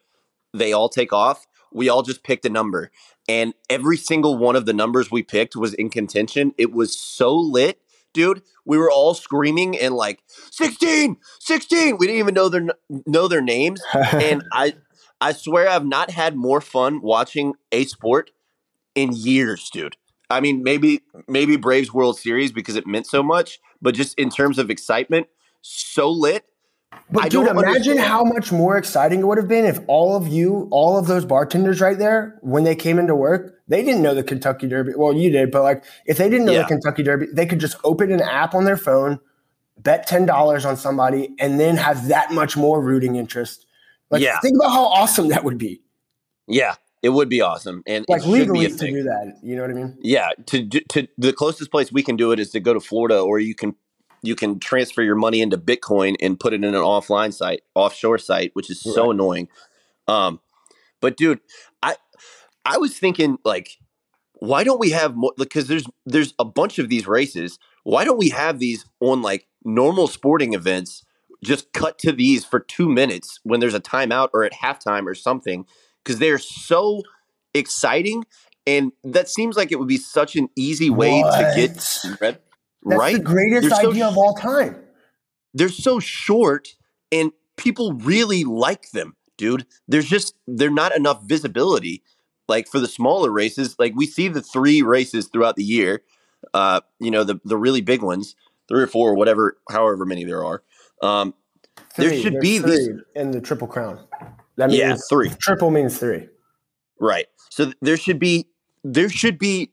they all take off, we all just picked a number. And every single one of the numbers we picked was in contention. It was so lit, dude. We were all screaming and like 16, 16. We didn't even know their know their names. and I I swear I've not had more fun watching a sport in years, dude. I mean, maybe maybe Braves World Series because it meant so much, but just in terms of excitement, so lit. But I dude, imagine understand. how much more exciting it would have been if all of you, all of those bartenders right there, when they came into work, they didn't know the Kentucky Derby. Well, you did, but like if they didn't know yeah. the Kentucky Derby, they could just open an app on their phone, bet ten dollars on somebody, and then have that much more rooting interest. Like, yeah. think about how awesome that would be. Yeah, it would be awesome, and like legally to do that. You know what I mean? Yeah. To to the closest place we can do it is to go to Florida, or you can you can transfer your money into Bitcoin and put it in an offline site, offshore site, which is so annoying. Um, but dude, I I was thinking like, why don't we have more? Because there's there's a bunch of these races. Why don't we have these on like normal sporting events? Just cut to these for two minutes when there's a timeout or at halftime or something, because they're so exciting, and that seems like it would be such an easy way what? to get. That's right? the greatest they're idea so, of all time. They're so short and people really like them, dude. There's just they're not enough visibility like for the smaller races. Like we see the three races throughout the year. Uh, you know, the the really big ones, three or four, or whatever, however many there are. Um, three, there should be these in the triple crown. That means yeah, three. Triple means three. Right. So there should be there should be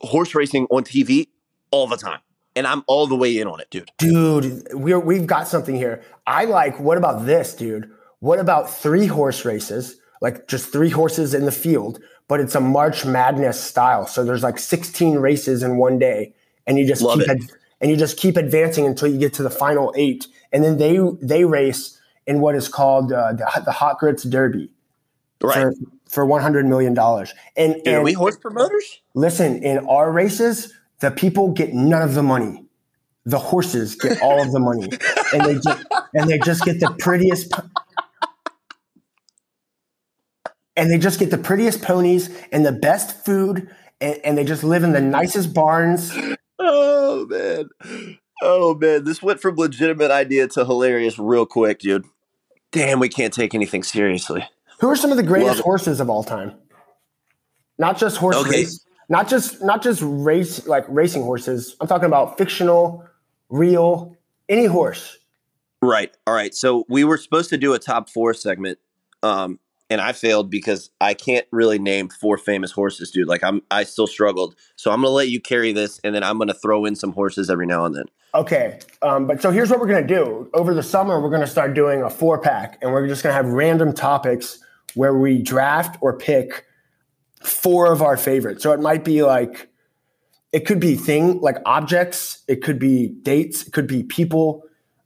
horse racing on TV all the time and I'm all the way in on it, dude. Dude, we're, we've got something here. I like, what about this, dude? What about three horse races, like just three horses in the field, but it's a March Madness style. So there's like 16 races in one day, and you just Love keep ad- and you just keep advancing until you get to the final eight, and then they they race in what is called uh, the, the Hot Grits Derby, right? For, for 100 million dollars. And, Dude, and are we horse promoters? Listen, in our races, the people get none of the money. The horses get all of the money, and they just and they just get the prettiest. And they just get the prettiest ponies and the best food, and, and they just live in the nicest barns. Oh man, oh man, this went from legitimate idea to hilarious real quick, dude. Damn, we can't take anything seriously. Who are some of the greatest horses of all time? Not just horse okay. race, not just not just race like racing horses. I'm talking about fictional, real, any horse. Right. All right. So we were supposed to do a top four segment, um, and I failed because I can't really name four famous horses, dude. Like I'm, I still struggled. So I'm gonna let you carry this, and then I'm gonna throw in some horses every now and then. Okay. Um, but so here's what we're gonna do. Over the summer, we're gonna start doing a four pack, and we're just gonna have random topics where we draft or pick four of our favorites. So it might be like, it could be thing like objects, it could be dates, it could be people,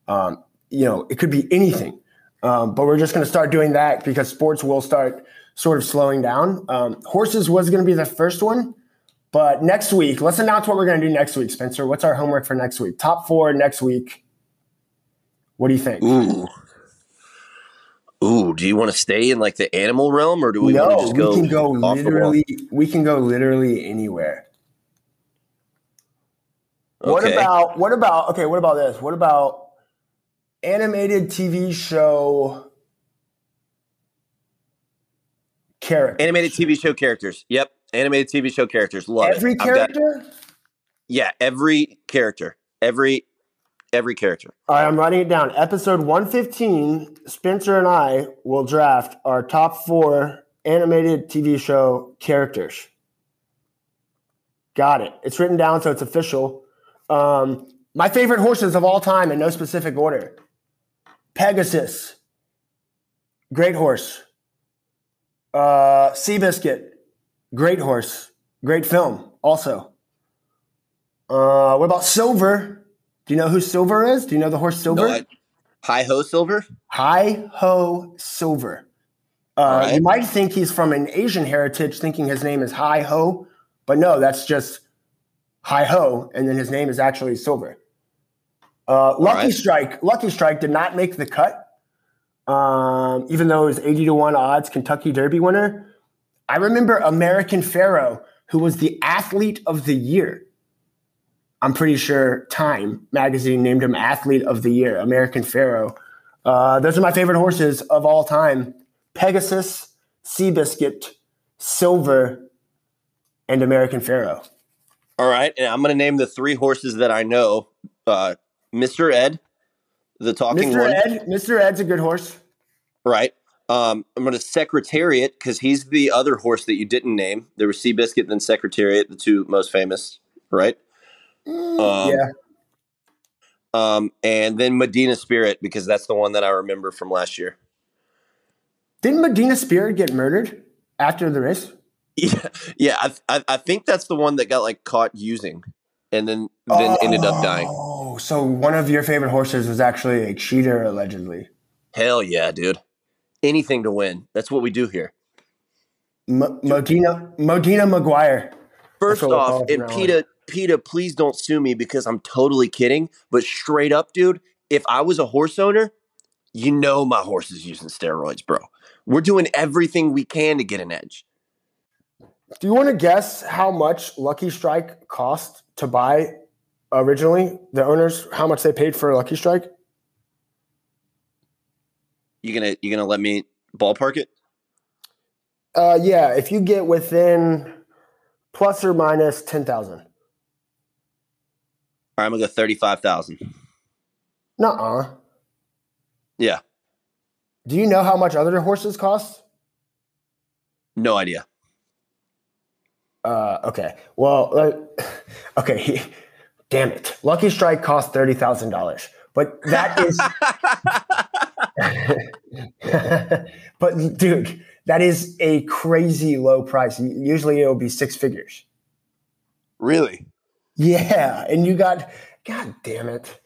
um, you know, it could be anything. Um, but we're just going to start doing that because sports will start sort of slowing down. Um, horses was going to be the first one, but next week, let's announce what we're going to do next week, Spencer. What's our homework for next week? Top four next week. What do you think? Ooh. Ooh, do you want to stay in like the animal realm or do we no, want to just go we can go literally we can go literally anywhere. Okay. What about what about okay, what about this? What about animated TV show characters? Animated TV show characters. Yep. Animated TV show characters. Love every it. character? Yeah, every character. Every every character. All right, I'm writing it down. Episode 115, Spencer and I will draft our top four animated TV show characters. Got it. It's written down, so it's official. Um, my favorite horses of all time in no specific order Pegasus, great horse. Uh, Seabiscuit, great horse, great film, also. Uh, what about Silver? Do you know who Silver is? Do you know the horse Silver? No, Hi Ho Silver? Hi Ho Silver. Uh, right. You might think he's from an Asian heritage, thinking his name is Hi Ho, but no, that's just Hi Ho, and then his name is actually Silver. Uh, Lucky right. Strike, Lucky Strike did not make the cut, um, even though it was eighty to one odds Kentucky Derby winner. I remember American Pharoah, who was the athlete of the year I'm pretty sure Time magazine named him Athlete of the Year, American Pharoah. Uh, those are my favorite horses of all time Pegasus, Seabiscuit, Silver, and American Pharoah. All right. And I'm going to name the three horses that I know uh, Mr. Ed, the talking Mr. one. Ed, Mr. Ed's a good horse. Right. Um, I'm going to Secretariat because he's the other horse that you didn't name. There was Seabiscuit, then Secretariat, the two most famous, right? Um, yeah. Um, and then Medina Spirit because that's the one that I remember from last year. Didn't Medina Spirit get murdered after the race? Yeah, yeah. I, I, I think that's the one that got like caught using, and then then oh, ended up dying. Oh, so one of your favorite horses was actually a cheater, allegedly. Hell yeah, dude! Anything to win. That's what we do here. M- Modena Modena McGuire. First off, and PETA PETA, please don't sue me because I'm totally kidding. But straight up, dude, if I was a horse owner, you know my horse is using steroids, bro. We're doing everything we can to get an edge. Do you want to guess how much Lucky Strike cost to buy originally? The owners, how much they paid for Lucky Strike? You gonna you gonna let me ballpark it? Uh, yeah. If you get within plus or minus ten thousand. All right, I'm gonna go thirty-five thousand. Nuh-uh. Yeah. Do you know how much other horses cost? No idea. Uh, okay. Well, uh, okay. Damn it. Lucky Strike cost thirty thousand dollars, but that is. but dude, that is a crazy low price. Usually, it'll be six figures. Really? Yeah, and you got God damn it.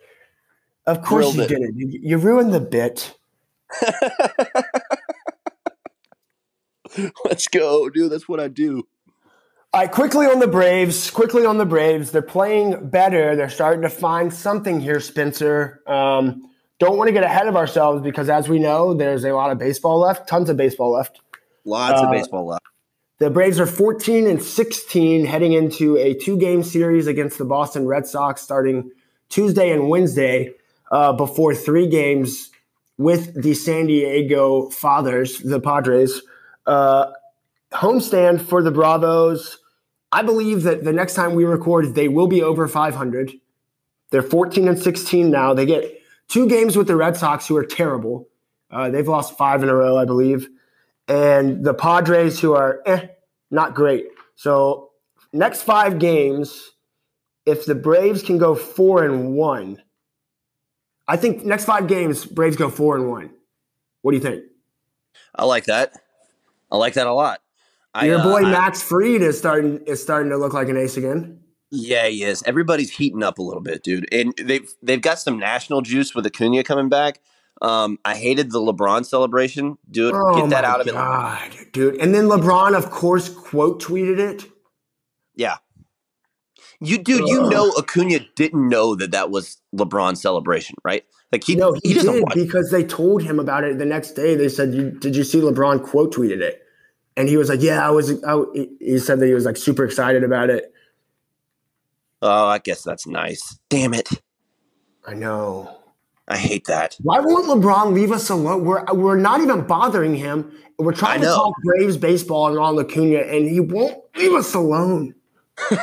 Of course you it. did it. You, you ruined the bit. Let's go, dude. That's what I do. All right, quickly on the Braves. Quickly on the Braves. They're playing better. They're starting to find something here, Spencer. Um, don't want to get ahead of ourselves because, as we know, there's a lot of baseball left. Tons of baseball left. Lots uh, of baseball left. The Braves are 14 and 16 heading into a two game series against the Boston Red Sox starting Tuesday and Wednesday uh, before three games with the San Diego Fathers, the Padres. Uh, homestand for the Bravos. I believe that the next time we record, they will be over 500. They're 14 and 16 now. They get two games with the Red Sox, who are terrible. Uh, they've lost five in a row, I believe and the Padres, who are eh, not great. So next five games, if the Braves can go four and one, I think next five games Braves go four and one. What do you think? I like that. I like that a lot. Your I, boy uh, Max Fried is starting is starting to look like an ace again. Yeah, he is. Everybody's heating up a little bit, dude. And they've they've got some national juice with Acuna coming back. Um, I hated the LeBron celebration, dude. Oh get that out of God, it, dude. And then LeBron, of course, quote tweeted it. Yeah, you, dude. Ugh. You know, Acuna didn't know that that was LeBron's celebration, right? Like he, no, he, he did because they told him about it the next day. They said, "Did you see LeBron quote tweeted it?" And he was like, "Yeah, I was." I, he said that he was like super excited about it. Oh, I guess that's nice. Damn it! I know. I hate that. Why won't LeBron leave us alone? We're we're not even bothering him. We're trying to talk Braves baseball and Ronald Acuna, and he won't leave us alone.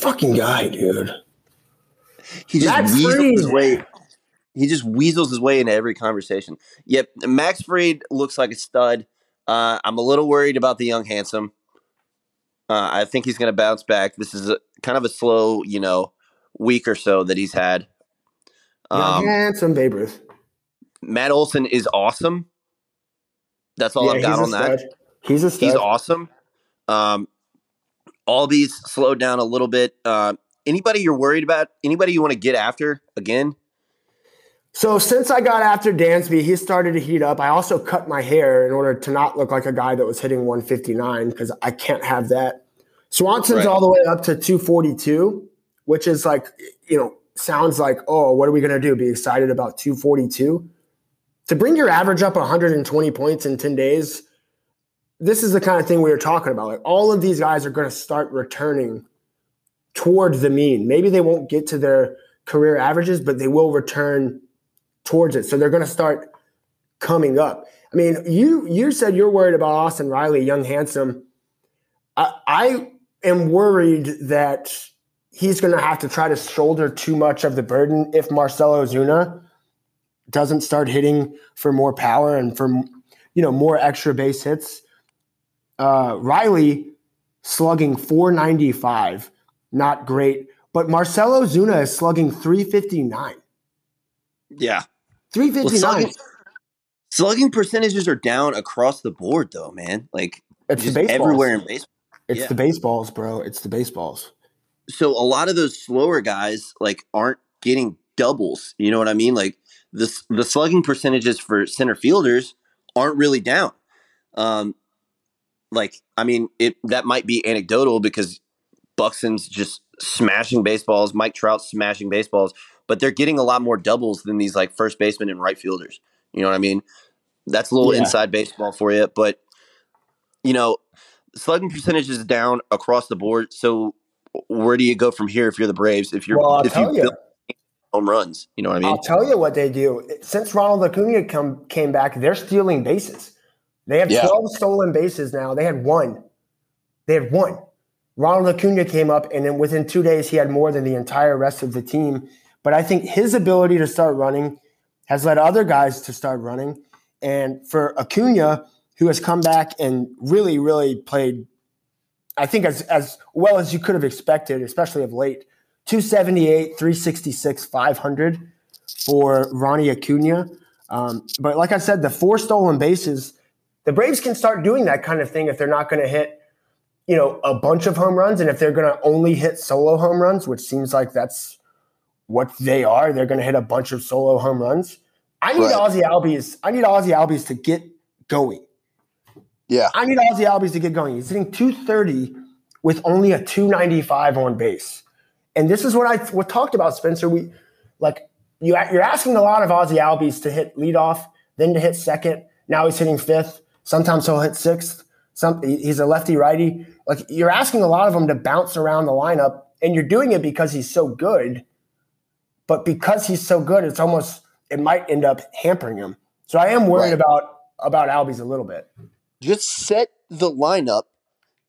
fucking guy, dude. He just Max weasels Fried. his way. He just weasels his way into every conversation. Yep, Max Fried looks like a stud. Uh, I'm a little worried about the young handsome. Uh, I think he's going to bounce back. This is a, kind of a slow, you know, week or so that he's had. Um, handsome Babe Ruth. Matt Olson is awesome. That's all yeah, I've got on that. He's a stud. He's awesome. Um, these slowed down a little bit. Uh, anybody you're worried about? Anybody you want to get after again? So since I got after Dansby, he started to heat up. I also cut my hair in order to not look like a guy that was hitting 159 because I can't have that. Swanson's right. all the way up to 242, which is like, you know, sounds like, oh, what are we going to do? Be excited about 242? To bring your average up 120 points in 10 days, this is the kind of thing we were talking about. Like all of these guys are going to start returning towards the mean. Maybe they won't get to their career averages, but they will return towards it. So they're going to start coming up. I mean, you you said you're worried about Austin Riley, young handsome. I, I am worried that he's going to have to try to shoulder too much of the burden if Marcell Ozuna doesn't start hitting for more power and for you know more extra base hits. Uh, Riley slugging 495 not great. But Marcell Ozuna is slugging 359. Yeah. 359. Well, slugging, slugging, percentages are down across the board, though, man. Like, it's the baseballs. everywhere in baseball. It's yeah. the baseballs, bro. It's the baseballs. So a lot of those slower guys, like, aren't getting doubles. You know what I mean? Like, the, the slugging percentages for center fielders aren't really down. Um, like, I mean, it that might be anecdotal because Buxton's just smashing baseballs, Mike Trout smashing baseballs, but they're getting a lot more doubles than these like first baseman and right fielders. You know what I mean? That's a little yeah. inside baseball for you, but you know, slugging percentage is down across the board. So where do you go from here if you're the Braves? If you're well, if you, you. home runs, you know what I mean? I'll tell you what they do. Since Ronald Acuna come, came back, they're stealing bases. They have yeah. 12 stolen bases now. They had one. They had one. Ronald Acuna came up, and then within two days, he had more than the entire rest of the team. But I think his ability to start running has led other guys to start running. And for Acuna, who has come back and really, really played, I think, as, as well as you could have expected, especially of late 278, 366, 500 for Ronnie Acuna. Um, but like I said, the four stolen bases, the Braves can start doing that kind of thing if they're not going to hit you know, a bunch of home runs. And if they're going to only hit solo home runs, which seems like that's what they are, they're going to hit a bunch of solo home runs. I need right. Ozzy Albies. I need Ozzy Albies to get going. Yeah. I need Ozzy Albies to get going. He's hitting 230 with only a 295 on base. And this is what I what talked about, Spencer. We like you you're asking a lot of Ozzy Albies to hit leadoff, then to hit second. Now he's hitting fifth. Sometimes he'll hit sixth. Some he's a lefty righty. Like you're asking a lot of them to bounce around the lineup, and you're doing it because he's so good. But because he's so good, it's almost it might end up hampering him. So I am worried right. about about Albies a little bit. Just set the lineup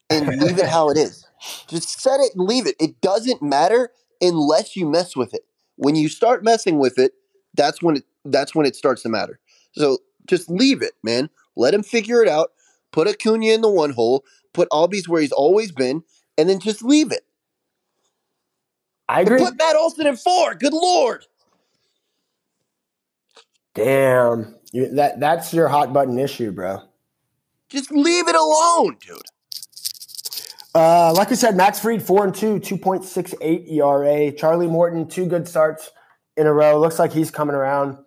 and leave it how it is. Just set it and leave it. It doesn't matter unless you mess with it. When you start messing with it, that's when it that's when it starts to matter. So just leave it, man. Let him figure it out. Put Acuna in the one hole put Albies where he's always been, and then just leave it. I agree. put Matt Olson in four. Good lord. Damn, you, that that's your hot button issue, bro. Just leave it alone, dude. Uh, like I said, Max Fried, four and two, two point six eight ERA. Charlie Morton two good starts, in a row. Looks like he's coming around.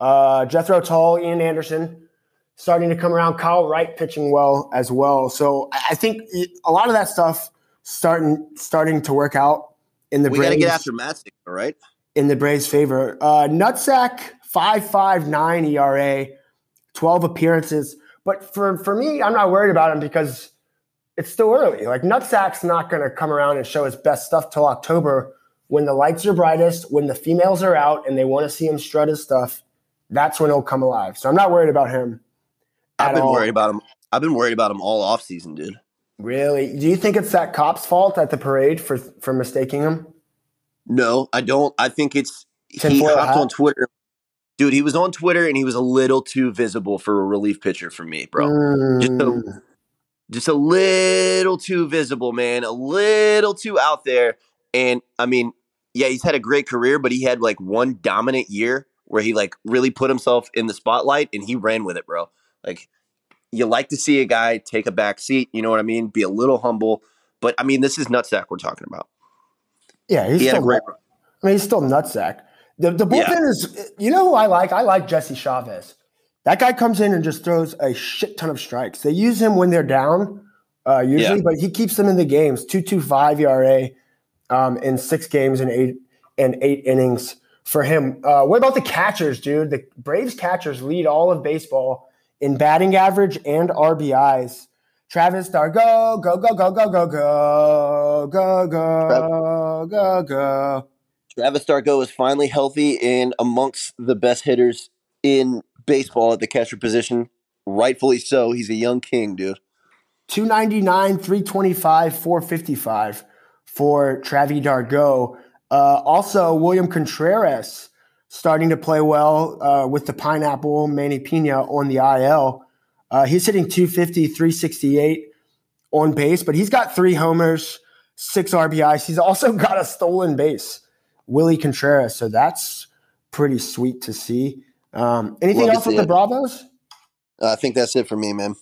Uh, Jethro Tull, Ian Anderson, starting to come around. Kyle Wright pitching well as well. So I think a lot of that stuff starting starting to work out in the. We got to get after Matzek, all right? In the Braves' favor, uh, Nutsack five five nine ERA, twelve appearances. But for for me, I'm not worried about him because it's still early. Like Nutsack's not going to come around and show his best stuff till October when the lights are brightest, when the females are out and they want to see him strut his stuff. That's when he'll come alive. So I'm not worried about him. I've been all. worried about him. I've been worried about him all off season, dude. Really? Do you think it's that cop's fault at the parade for for mistaking him? No, I don't. I think it's he hopped on Twitter. Dude, he was on Twitter and he was a little too visible for a relief pitcher for me, bro. Mm. Just a mm just a little too visible, man, a little too out there. And I mean, yeah, he's had a great career, but he had like one dominant year where he like really put himself in the spotlight and he ran with it, bro. Like you like to see a guy take a back seat, you know what I mean? Be a little humble. But I mean, this is nutsack we're talking about. Yeah, he's he still great. I mean, he's still nutsack. The the bullpen yeah. is you know who I like? I like Jesse Chavez. That guy comes in and just throws a shit ton of strikes. They use him when they're down, uh, usually, yeah. but he keeps them in the games. Two two five ERA um, in six games and eight and eight innings for him. Uh, what about the catchers, dude? The Braves catchers lead all of baseball in batting average and RBIs. Travis D'Arnaud, go go go go go go go go go go. Travis D'Arnaud is finally healthy and amongst the best hitters in baseball at the catcher position. Rightfully so. He's a young king, dude. 299, 325, 455 for Travis D'Arnaud. Uh, also, William Contreras starting to play well uh, with the pineapple, Manny Pina on the IL. Uh, he's hitting 250, 368 on base, but he's got three homers, six RBIs. He's also got a stolen base, Willie Contreras. So that's pretty sweet to see. Um, anything Love else with the Bravos? I think that's it for me, man.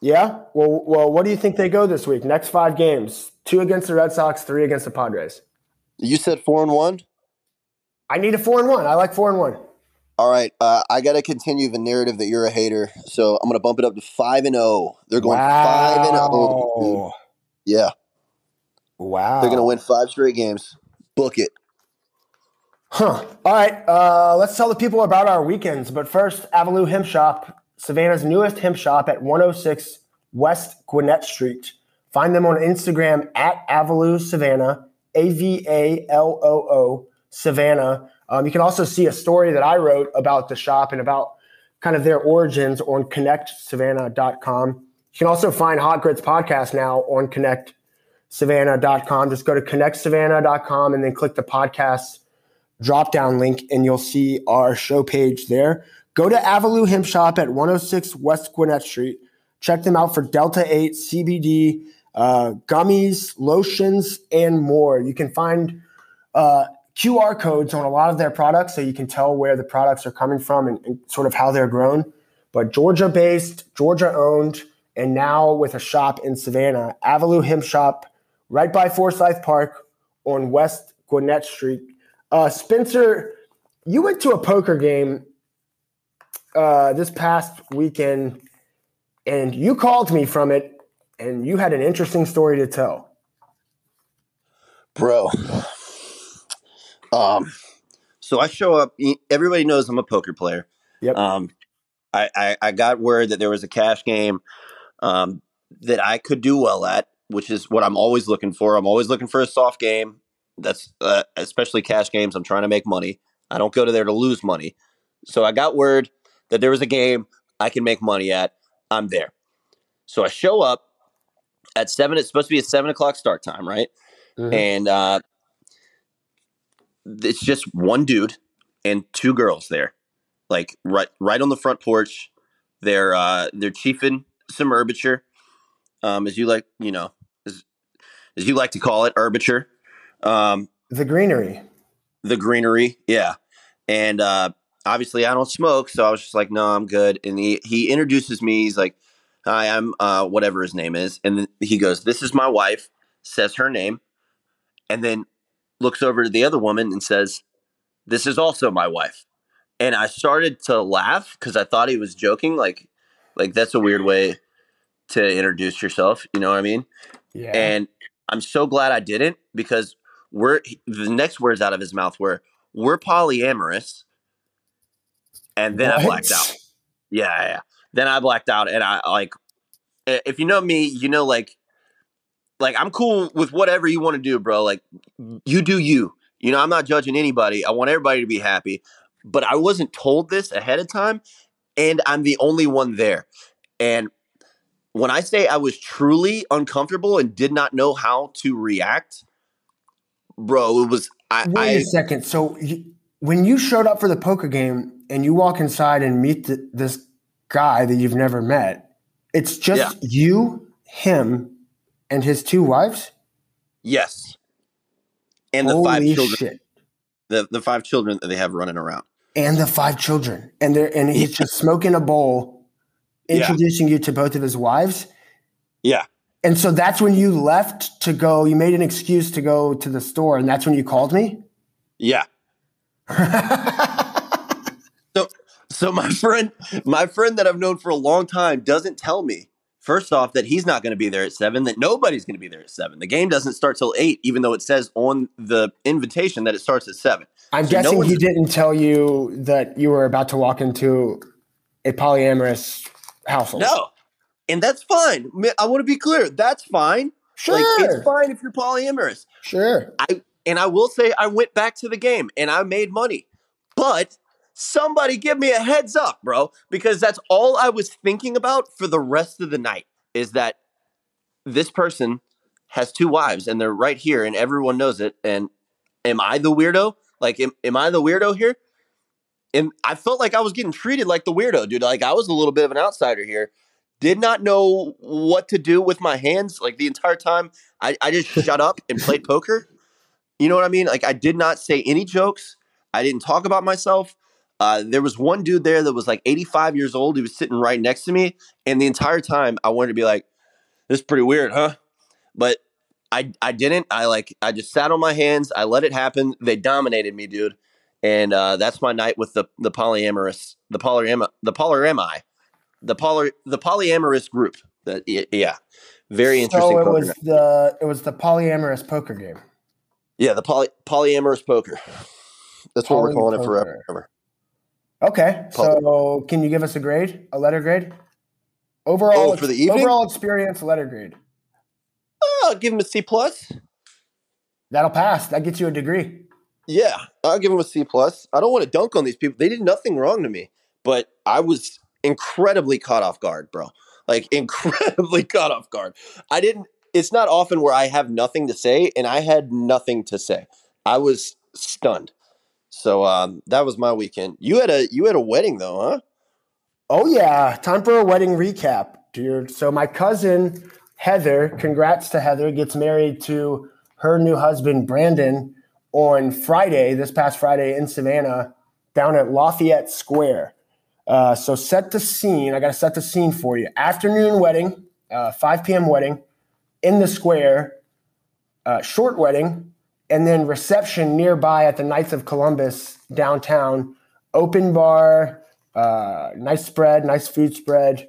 Yeah. Well, well, what do you think they go this week? Next five games: two against the Red Sox, three against the Padres. You said four and one. I need a four and one. I like four and one. All right, uh, I got to continue the narrative that you're a hater, so I'm going to bump it up to five and zero. Oh. They're going wow. five and zero. Oh, yeah. Wow. They're going to win five straight games. Book it. Huh. All right. Uh, let's tell the people about our weekends. But first, Avaloo Hemp Shop, Savannah's newest hemp shop at 106 West Gwinnett Street. Find them on Instagram at Avaloo Savannah, A V A L O O Savannah. Um, you can also see a story that I wrote about the shop and about kind of their origins on connectsavannah.com. You can also find Hot Grits podcast now on connectsavannah.com. Just go to connectsavannah.com and then click the podcast drop down link and you'll see our show page there. Go to Avaloo Hemp Shop at 106 West Gwinnett Street. Check them out for Delta 8, CBD, uh, gummies, lotions, and more. You can find uh, QR codes on a lot of their products so you can tell where the products are coming from and, and sort of how they're grown. But Georgia based, Georgia owned, and now with a shop in Savannah, Avaloo Hemp Shop, right by Forsyth Park on West Gwinnett Street. Uh, Spencer, you went to a poker game uh, this past weekend, and you called me from it, and you had an interesting story to tell, bro. Um, so I show up. Everybody knows I'm a poker player. Yep. Um, I, I, I got word that there was a cash game um, that I could do well at, which is what I'm always looking for. I'm always looking for a soft game. That's uh, especially cash games. I'm trying to make money. I don't go to there to lose money. So I got word that there was a game I can make money at. I'm there. So I show up at seven. It's supposed to be a seven o'clock start time, right? Mm-hmm. And uh, it's just one dude and two girls there, like right right on the front porch. They're uh, they're chiefing some herbiture, um, as you like, you know, as, as you like to call it, herbiture. Um, the greenery. The greenery, yeah. And uh, obviously, I don't smoke, so I was just like, no, I'm good. And he he introduces me. He's like, hi, I'm uh, whatever his name is, and then he goes, this is my wife. Says her name, and then looks over to the other woman and says, this is also my wife. And I started to laugh because I thought he was joking. Like, like that's a weird way to introduce yourself. You know what I mean? Yeah. And I'm so glad I didn't because we're the next words out of his mouth were we're polyamorous. And then What? I blacked out. Yeah, yeah. Then I blacked out and I like if you know me, you know like like I'm cool with whatever you want to do, bro. Like you do you. You know, I'm not judging anybody. I want everybody to be happy. But I wasn't told this ahead of time and I'm the only one there. And when I say I was truly uncomfortable and did not know how to react, bro, it was I, Wait I a second. So you, when you showed up for the poker game and you walk inside and meet th this guy that you've never met, it's just Yeah. you, him, and his two wives. yes. And the five children shit! the, the five children that they have running around. And the five children, and they're and he's just smoking a bowl, Yeah. introducing you to both of his wives. Yeah. And so that's when you left to go. You made an excuse to go to the store, and that's when you called me. Yeah. So so my friend my friend that I've known for a long time doesn't tell me first off that he's not going to be there at 7 that nobody's going to be there at 7. The game doesn't start till 8 even though it says on the invitation that it starts at 7. I'm So no guessing he didn't tell you that you were about to walk into a polyamorous household. No. And that's fine. I want to be clear. That's fine. sure, Like it's fine if you're polyamorous. sure. I and I will say I went back to the game and I made money. But somebody give me a heads up, bro, because that's all I was thinking about for the rest of the night is that this person has two wives and they're right here and everyone knows it and am I the weirdo? Like am, am I the weirdo here? And I felt like I was getting treated like the weirdo, dude. Like I was a little bit of an outsider here. Did not know what to do with my hands like the entire time. I, I just shut up and played poker. You know what I mean? Like I did not say any jokes. I didn't talk about myself. Uh, there was one dude there that was like 85 years old. He was sitting right next to me, and the entire time I wanted to be like, "This is pretty weird, huh?" But I I didn't. I like I just sat on my hands. I let it happen. They dominated me, dude. And uh, that's my night with the the polyamorous, the polyam, the polyami, the poly the polyamorous group. That yeah, very interesting. So it poker was night. the it was the polyamorous poker game. Yeah, the poly polyamorous poker. That's what we're Poly calling it poker. forever. Okay, Poly- so can you give us a grade, a letter grade? Overall, Oh, for the evening? overall experience, letter grade. Oh, I'll give him a C plus. That'll pass. That gets you a degree. Yeah, I'll give him a C plus. I don't want to dunk on these people. They did nothing wrong to me, but I was incredibly caught off guard, bro. Like incredibly caught off guard. I didn't. It's not often where I have nothing to say, and I had nothing to say. I was stunned. So um, that was my weekend. You had a you had a wedding though, huh? Oh yeah, time for a wedding recap, dude. So my cousin Heather, congrats to Heather, gets married to her new husband Brandon on Friday, this past Friday in Savannah, down at Lafayette Square. Uh, so set the scene. I got to set the scene for you. Afternoon wedding, uh, 5 p.m. wedding in the square, uh, short wedding, and then reception nearby at the Knights of Columbus downtown. Open bar, uh, nice spread, nice food spread.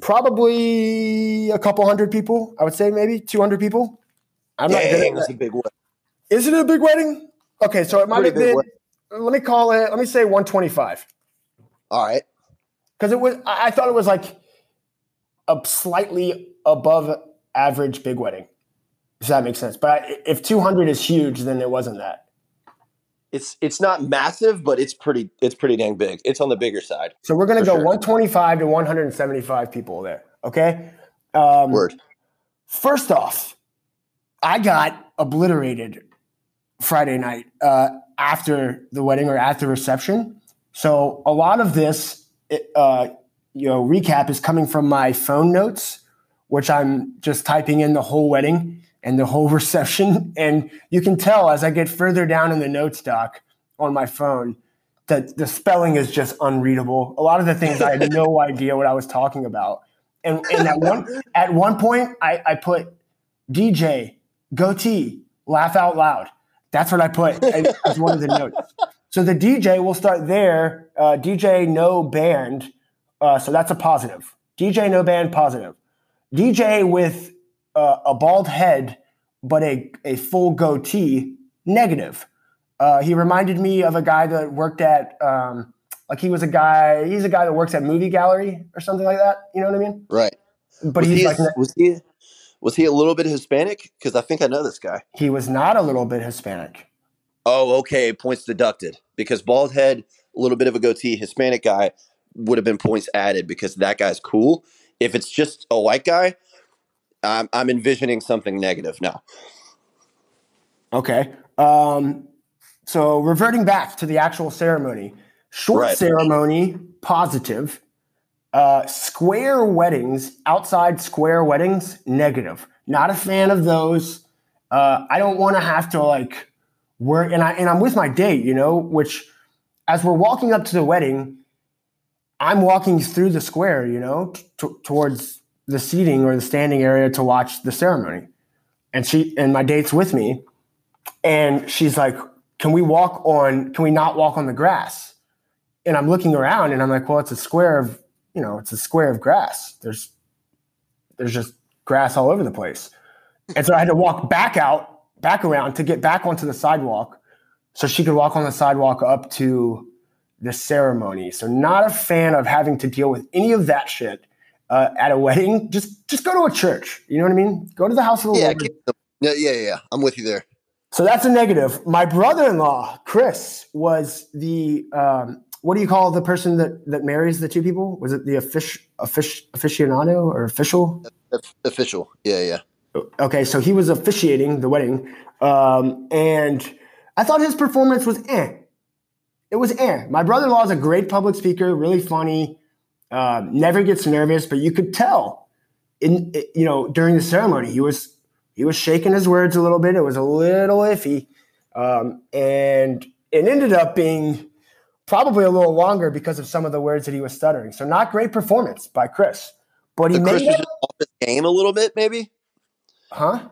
Probably a couple hundred people. I would say maybe 200 people. I'm not good Dang, at that. a big wedding. Is it a big wedding? Okay, so it might Pretty have been. wedding. Let me call it. Let me say 125 All right. because it was. I thought it was like a slightly above average big wedding. Does that make sense? But if 200 is huge, then it wasn't that. It's it's not massive, but it's pretty it's pretty dang big. It's on the bigger side. So we're gonna go sure. 125 to 175 people there. Okay. Um, Word. First off, I got obliterated Friday night uh, after the wedding or at the reception. So a lot of this, uh, you know, recap is coming from my phone notes, which I'm just typing in the whole wedding and the whole reception. And you can tell as I get further down in the notes doc on my phone that the spelling is just unreadable. A lot of the things I had no idea what I was talking about. And, and at one at one point, I, I put DJ goatee laugh out loud. That's what I put as as one of the notes. So the DJ, we'll start there. Uh, DJ no band. Uh, so that's a positive. DJ no band, positive. DJ with uh, a bald head, but a, a full goatee, negative. Uh, he reminded me of a guy that worked at, um, like he was a guy, he's a guy that works at movie gallery or something like that. You know what I mean? Right. But was he's he, like, was he was he a little bit Hispanic? Because I think I know this guy. he was not a little bit Hispanic. Oh, okay. Points deducted because bald head, a little bit of a goatee, Hispanic guy would have been points added because that guy's cool. If it's just a white guy, I'm I'm envisioning something negative now. Okay. Um, so reverting back to the actual ceremony, short Right. ceremony, positive. Uh, square weddings, outside square weddings, negative. Not a fan of those. Uh, I don't want to have to like work, and I and I'm with my date, you know, which as we're walking up to the wedding, I'm walking through the square, you know, t- towards the seating or the standing area to watch the ceremony, and she and my date's with me, and she's like, "Can we walk on? Can we not walk on the grass?" And I'm looking around, and I'm like, "Well, it's a square of, you know, it's a square of grass. There's, there's just grass all over the place." And so I had to walk back out, back around to get back onto the sidewalk, so she could walk on the sidewalk up to the ceremony. So not a fan of having to deal with any of that shit uh, at a wedding. Just, just go to a church. You know what I mean? Go to the house of the Yeah, Lord. yeah, yeah, yeah. I'm with you there. So that's a negative. My brother-in-law, Chris, was the um, what do you call the person that that marries the two people? Was it the offic, offic, aficionado or official? Of- Official. Yeah, yeah. Okay, so he was officiating the wedding, um, and I thought his performance was eh. It was eh. My brother-in-law is a great public speaker, really funny, um, never gets nervous, but you could tell in you know during the ceremony he was he was shaking his words a little bit. It was a little iffy, um, and it ended up being probably a little longer because of some of the words that he was stuttering. So not great performance by Chris, but he So Chris made was it. off his game a little bit, maybe. Huh?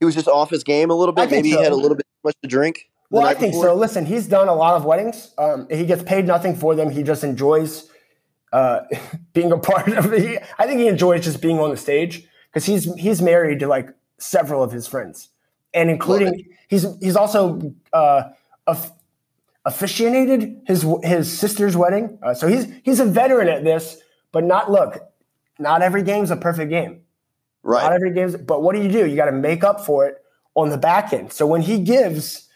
He was just off his game a little bit. Maybe so. he had a little bit too much to drink. Well, I think before. so. Listen, he's done a lot of weddings. Um, he gets paid nothing for them. He just enjoys uh, being a part of the. I think he enjoys just being on the stage because he's he's married to like several of his friends, and including he's he's also uh, of, officiated his his sister's wedding. Uh, so he's he's a veteran at this. But not look, not every game's a perfect game. Not Right. every game's, but what do you do? You got to make up for it on the back end. So when he gives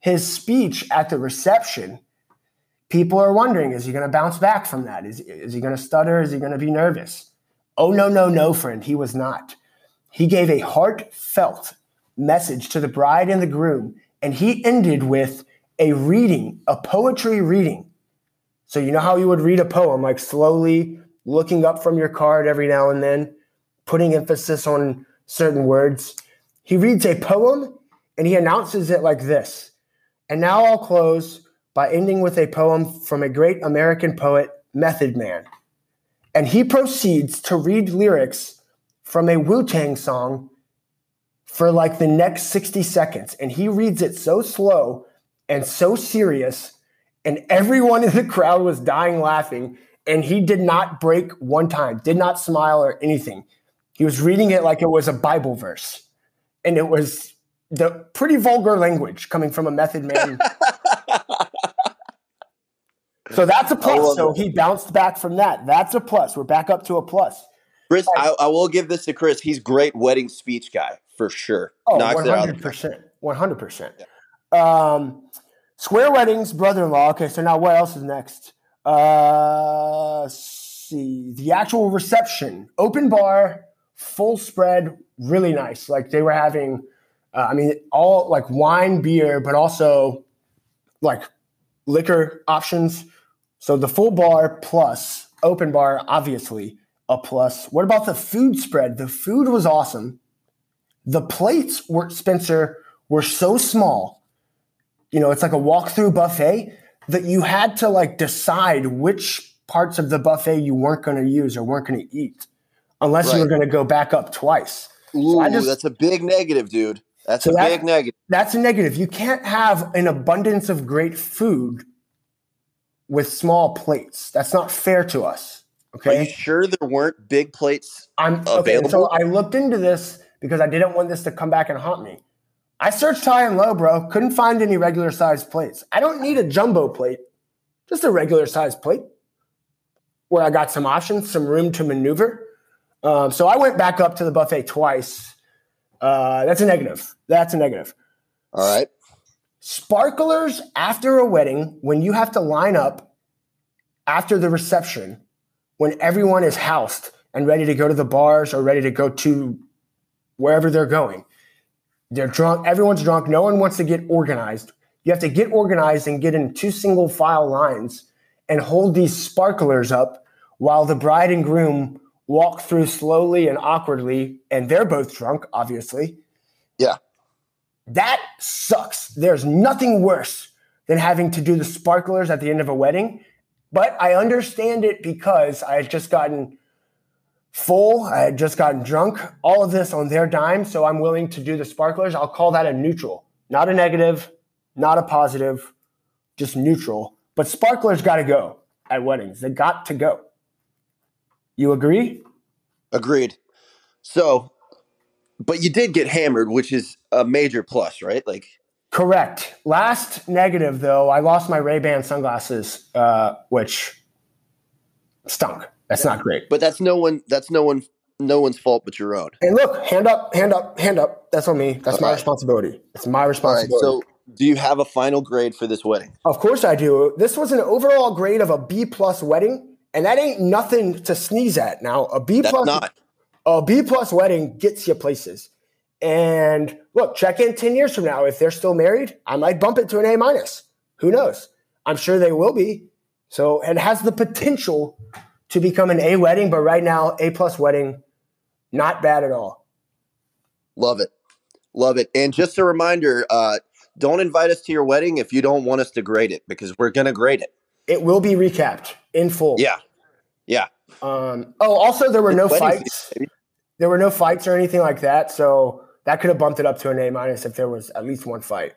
his speech at the reception, people are wondering: Is he going to bounce back from that? Is is he going to stutter? Is he going to be nervous? Oh no, no, no, friend, he was not. He gave a heartfelt message to the bride and the groom, and he ended with a reading, a poetry reading. So you know how you would read a poem, like slowly looking up from your card every now and then, putting emphasis on certain words. He reads a poem and he announces it like this. And now I'll close by ending with a poem from a great American poet, Method Man. And he proceeds to read lyrics from a Wu Tang song for like the next 60 seconds. And he reads it so slow and so serious. And everyone in the crowd was dying laughing. And he did not break one time, did not smile or anything. He was reading it like it was a Bible verse. And it was the pretty vulgar language coming from a method man. so that's a plus. So it. he bounced back from that. That's a plus. We're back up to a plus. Chris, I, I will give this to Chris. He's great wedding speech guy for sure. Oh, Knocks 100%. 100%. Um, square weddings, brother in law. Okay, so now what else is next? Uh, see. The actual reception, open bar, full spread, really nice. Like they were having, uh, I mean, all like wine, beer, but also like liquor options. So the full bar plus open bar, obviously a plus. What about the food spread? The food was awesome. The plates were Spencer were so small. You know, it's like a walk-through buffet that you had to like decide which parts of the buffet you weren't going to use or weren't going to eat unless you were going to go back up twice. Ooh, I just- that's a big negative, dude. That's so a that, big negative. That's a negative. You can't have an abundance of great food with small plates. That's not fair to us. Okay. Are you sure there weren't big plates I'm, available? Okay, so I looked into this because I didn't want this to come back and haunt me. I searched high and low, bro. Couldn't find any regular sized plates. I don't need a jumbo plate, just a regular sized plate where I got some options, some room to maneuver. Um, so I went back up to the buffet twice. Uh, that's a negative. That's a negative. All right. Sparklers after a wedding, when you have to line up after the reception, when everyone is housed and ready to go to the bars or ready to go to wherever they're going. They're drunk. Everyone's drunk. No one wants to get organized. You have to get organized and get in two single file lines and hold these sparklers up while the bride and groom walk through slowly and awkwardly. And they're both drunk, obviously. Yeah. That sucks. There's nothing worse than having to do the sparklers at the end of a wedding. But I understand it because I had just gotten full. I had just gotten drunk. All of this on their dime. So I'm willing to do the sparklers. I'll call that a neutral, not a negative, not a positive, just neutral. But sparklers got to go at weddings. They got to go. You agree? Agreed. So, but you did get hammered, which is a major plus, right? Like, correct. Last negative though, I lost my Ray Ban sunglasses, uh, which stunk. That's not great. But that's no one. That's no one. No one's fault but your own. And look, hand up, hand up, hand up. That's on me. That's All my right. responsibility. It's my responsibility. so, do you have a final grade for this wedding? Of course I do. This was an overall grade of a B plus wedding, and that ain't nothing to sneeze at. Now, a B plus, not. a B plus wedding gets you places. And look, check in ten years from now. If they're still married, I might bump it to an A minus. Who knows? I'm sure they will be. So it has the potential to become an A wedding, but right now, A plus wedding, not bad at all. Love it. Love it. And just a reminder, uh, don't invite us to your wedding if you don't want us to grade it because we're going to grade it. It will be recapped in full. Yeah. Yeah. Um, oh, also, there were no fights. There were no fights or anything like that. So that could have bumped it up to an A minus if there was at least one fight.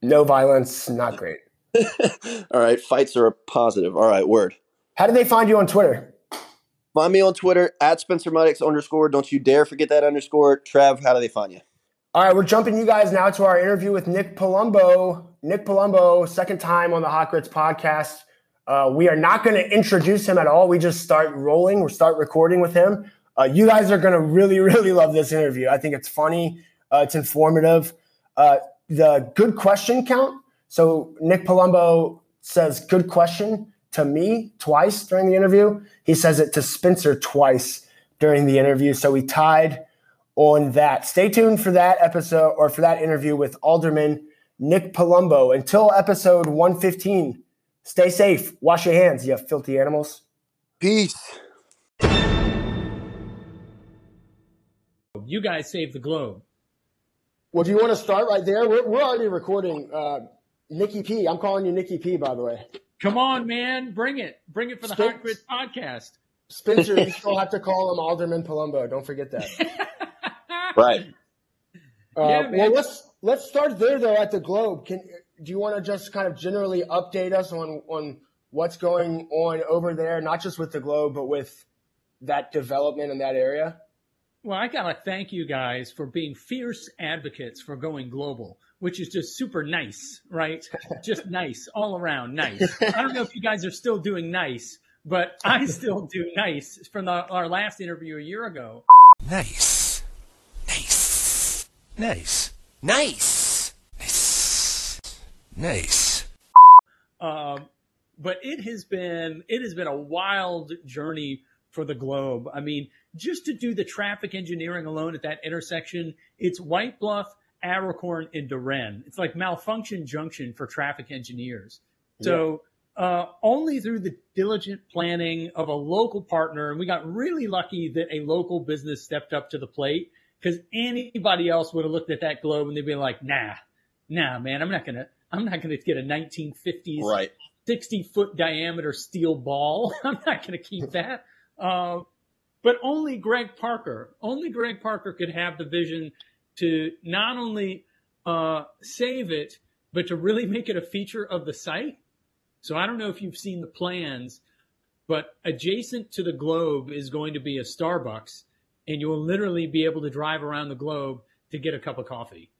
No violence, not great. All right, fights are a positive. All right, word. How do they find you on Twitter? Find me on Twitter at Spencer Maddox underscore. Don't you dare forget that underscore. Trav, how do they find you? All right, we're jumping you guys now to our interview with Nick Palumbo. Nick Palumbo, second time on the Hot Grits podcast. Uh, we are not going to introduce him at all. We just start rolling. We start recording with him. Uh, you guys are going to really, really love this interview. I think it's funny. Uh, it's informative. Uh, the good question count so Nick Palumbo says, good question to me twice during the interview. He says it to Spencer twice during the interview. So we tied on that. Stay tuned for that episode or for that interview with Alderman Nick Palumbo. Until episode 115, stay safe. Wash your hands, you filthy animals. Peace. You guys saved the globe. Well, do you want to start right there? We're, we're already recording. Uh, Nicky P. I'm calling you Nicky P. By the way. Come on, man, bring it, bring it for the Spin- Hot Grits podcast. Spencer, you still have to call him Alderman Palumbo. Don't forget that. right. Uh, yeah, well, let's let's start there though at the Globe. Can do you want to just kind of generally update us on on what's going on over there, not just with the Globe, but with that development in that area? Well, I gotta thank you guys for being fierce advocates for going global which is just super nice, right? just nice all around, nice. I don't know if you guys are still doing nice, but I still do nice from the, our last interview a year ago. Nice. Nice. Nice. Nice. Nice. Um, but it has been it has been a wild journey for the globe. I mean, just to do the traffic engineering alone at that intersection, it's White Bluff Abercorn and DeRenne. It's like malfunction junction for traffic engineers. So yeah. uh, only through the diligent planning of a local partner, and we got really lucky that a local business stepped up to the plate because anybody else would have looked at that globe and they'd be like, nah, nah, man, I'm not gonna, I'm not gonna get a 1950s right. 60 foot diameter steel ball. I'm not gonna keep that. Uh, but only Greg Parker, only Greg Parker could have the vision to not only uh, save it, but to really make it a feature of the site. So I don't know if you've seen the plans, but adjacent to the globe is going to be a Starbucks, and you'll literally be able to drive around the globe to get a cup of coffee.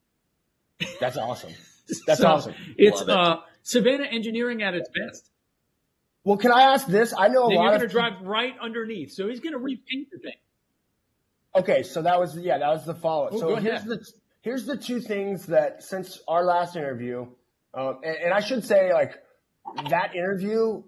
That's awesome. That's so awesome. It's it. uh, Savannah engineering at its best. Well, can I ask this? I know a then lot. You're going to drive right underneath, so he's going to repaint the thing. Okay, so that was yeah, that was the follow up. Oh, so here's the here's the two things that since our last interview, um, and, and I should say like that interview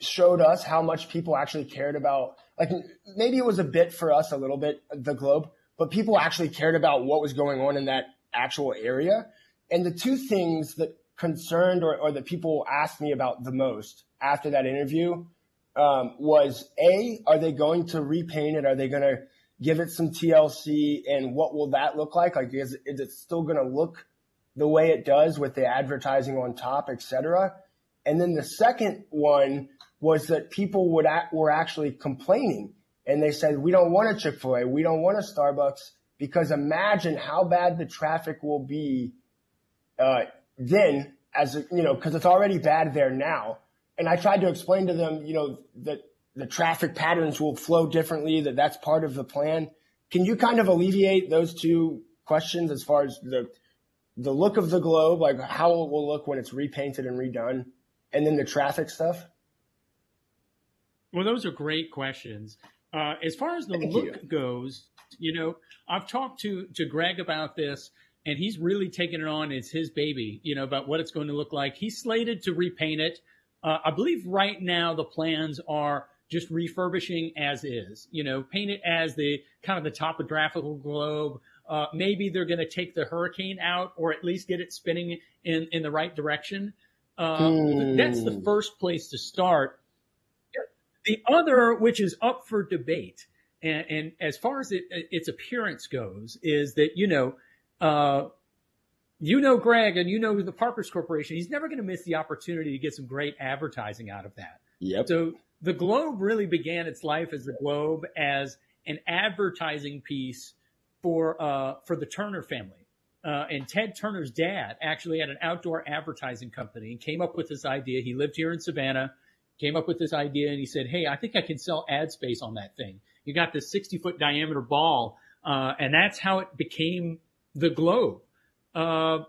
showed us how much people actually cared about. Like maybe it was a bit for us a little bit the globe, but people actually cared about what was going on in that actual area. And the two things that concerned or, or that people asked me about the most after that interview um, was a are they going to repaint it? Are they going to give it some tlc and what will that look like? Like is, is it still going to look the way it does with the advertising on top etc and then the second one was that people would act, were actually complaining. And they said we don't want a chick-fil-a. We don't want a starbucks. Because imagine how bad the traffic will be uh, then as you know because it's already bad there now. And I tried to explain to them, you know, that the traffic patterns will flow differently, that that's part of the plan. Can you kind of alleviate those two questions as far as the the look of the globe, like how it will look when it's repainted and redone, and then the traffic stuff? Well, those are great questions. Uh, as far as the Thank look you. goes, you know, I've talked to to Greg about this, and he's really taken it on as his baby. You know, about what it's going to look like. He's slated to repaint it. Uh, I believe right now the plans are just refurbishing as is. You know, paint it as the kind of the topographical globe. Uh, maybe they're going to take the hurricane out, or at least get it spinning in in the right direction. Hmm. That's the first place to start. The other, which is up for debate, and, and as far as it, its appearance goes, is that you know uh, you know Greg and you know the Parker's Corporation. He's never going to miss the opportunity to get some great advertising out of that. Yep. So the Globe really began its life as the Globe as an advertising piece for uh, for the Turner family. Uh, and Ted Turner's dad actually had an outdoor advertising company and came up with this idea. He lived here in Savannah, came up with this idea, and he said, "Hey, I think I can sell ad space on that thing." You got this 60 foot diameter ball, uh, and that's how it became the Globe. Uh,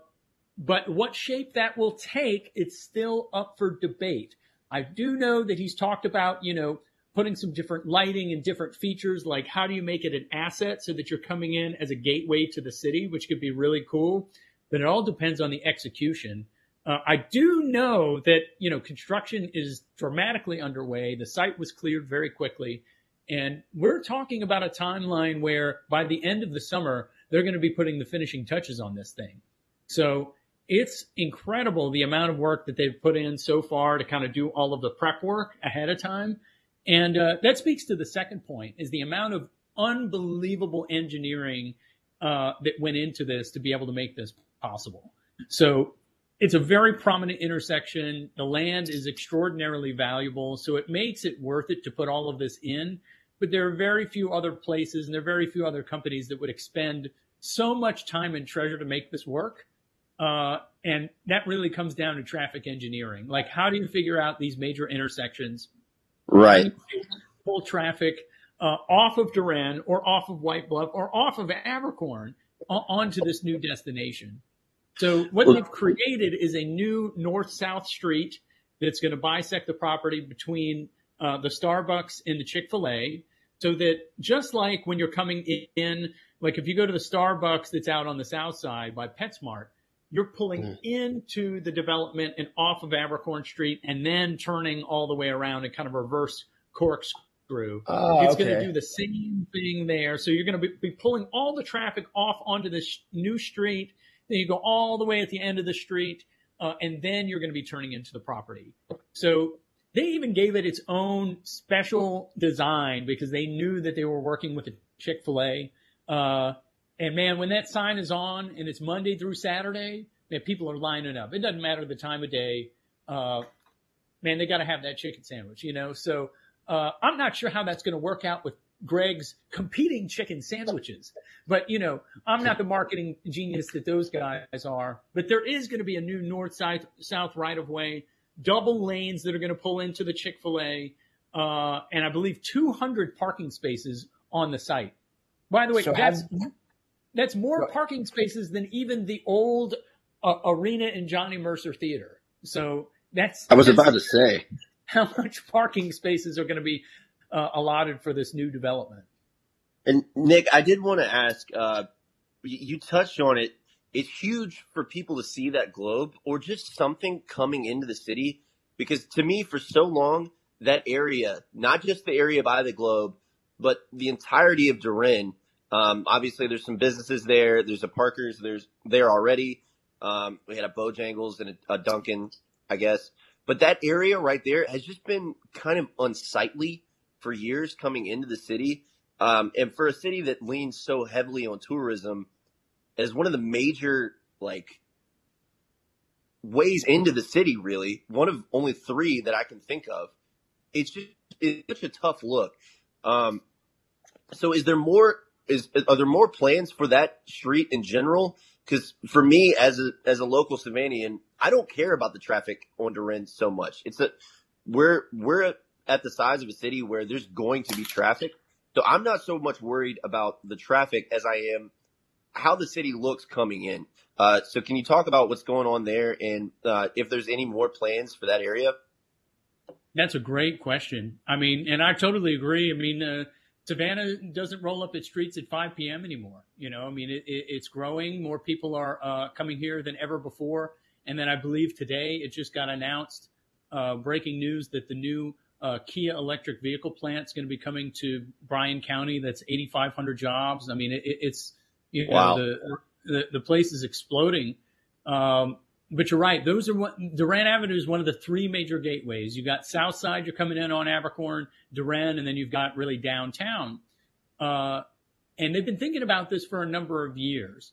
but what shape that will take, it's still up for debate. I do know that he's talked about, you know, putting some different lighting and different features, like how do you make it an asset so that you're coming in as a gateway to the city, which could be really cool. But it all depends on the execution. Uh, I do know that, you know, construction is dramatically underway. The site was cleared very quickly. And we're talking about a timeline where by the end of the summer, they're going to be putting the finishing touches on this thing. So it's incredible the amount of work that they've put in so far to kind of do all of the prep work ahead of time. And uh, that speaks to the second point is the amount of unbelievable engineering uh, that went into this to be able to make this possible. So it's a very prominent intersection. The land is extraordinarily valuable. So it makes it worth it to put all of this in but there are very few other places and there are very few other companies that would expend so much time and treasure to make this work. Uh, and that really comes down to traffic engineering. Like, how do you figure out these major intersections? Right. Pull traffic uh, off of DeRenne or off of White Bluff or off of Abercorn onto this new destination. So what they've created is a new north-south street that's going to bisect the property between uh, the Starbucks and the Chick-fil-A so that just like when you're coming in, like if you go to the Starbucks that's out on the south side by PetSmart, you're pulling mm. into the development and off of Abercorn Street and then turning all the way around and kind of reverse corkscrew. Oh, it's okay. going to do the same thing there. So you're going to be, be pulling all the traffic off onto this new street. Then you go all the way at the end of the street, uh, and then you're going to be turning into the property. So they even gave it its own special design because they knew that they were working with a Chick fil A. Uh, and man, when that sign is on and it's Monday through Saturday, man, people are lining up. It doesn't matter the time of day. Uh, man, they got to have that chicken sandwich, you know? So, uh, I'm not sure how that's going to work out with Greg's competing chicken sandwiches. But you know, I'm not the marketing genius that those guys are. But there is going to be a new north south south right of way, double lanes that are going to pull into the Chick Fil A, uh, and I believe 200 parking spaces on the site. By the way, so that's have, that's more parking spaces than even the old uh, arena in Johnny Mercer Theater. So that's I was that's about to say how much parking spaces are going to be uh, allotted for this new development. And Nick, I did want to ask. Uh, you touched on it. It's huge for people to see that globe or just something coming into the city. Because to me, for so long, that area, not just the area by the globe, but the entirety of DeRenne. Um, obviously, there's some businesses there. There's a Parker's. There's there already. Um, we had a Bojangles and a, a Dunkin', I guess. But that area right there has just been kind of unsightly for years coming into the city. Um, and for a city that leans so heavily on tourism, as one of the major like ways into the city, really one of only three that I can think of. It's just it's such a tough look. Um, so is there more? Is are there more plans for that street in general? Because for me, as a as a local Savannaian, I don't care about the traffic on DeRenne so much. It's a we're we're at the size of a city where there's going to be traffic. So I'm not so much worried about the traffic as I am how the city looks coming in. Uh, so can you talk about what's going on there and uh, if there's any more plans for that area? That's a great question. I mean, and I totally agree. I mean, uh, Savannah doesn't roll up its streets at 5 p.m. anymore. You know, I mean, it, it, it's growing. More people are uh, coming here than ever before. And then I believe today it just got announced, uh, breaking news that the new uh, Kia electric vehicle plant is going to be coming to Bryan County. That's 8,500 jobs. I mean, it, it's you know wow. the, the, the place is exploding. Um, but you're right; those are what DeRenne Avenue is one of the three major gateways. You got South Side, you're coming in on Abercorn, DeRenne, and then you've got really downtown. Uh, and they've been thinking about this for a number of years.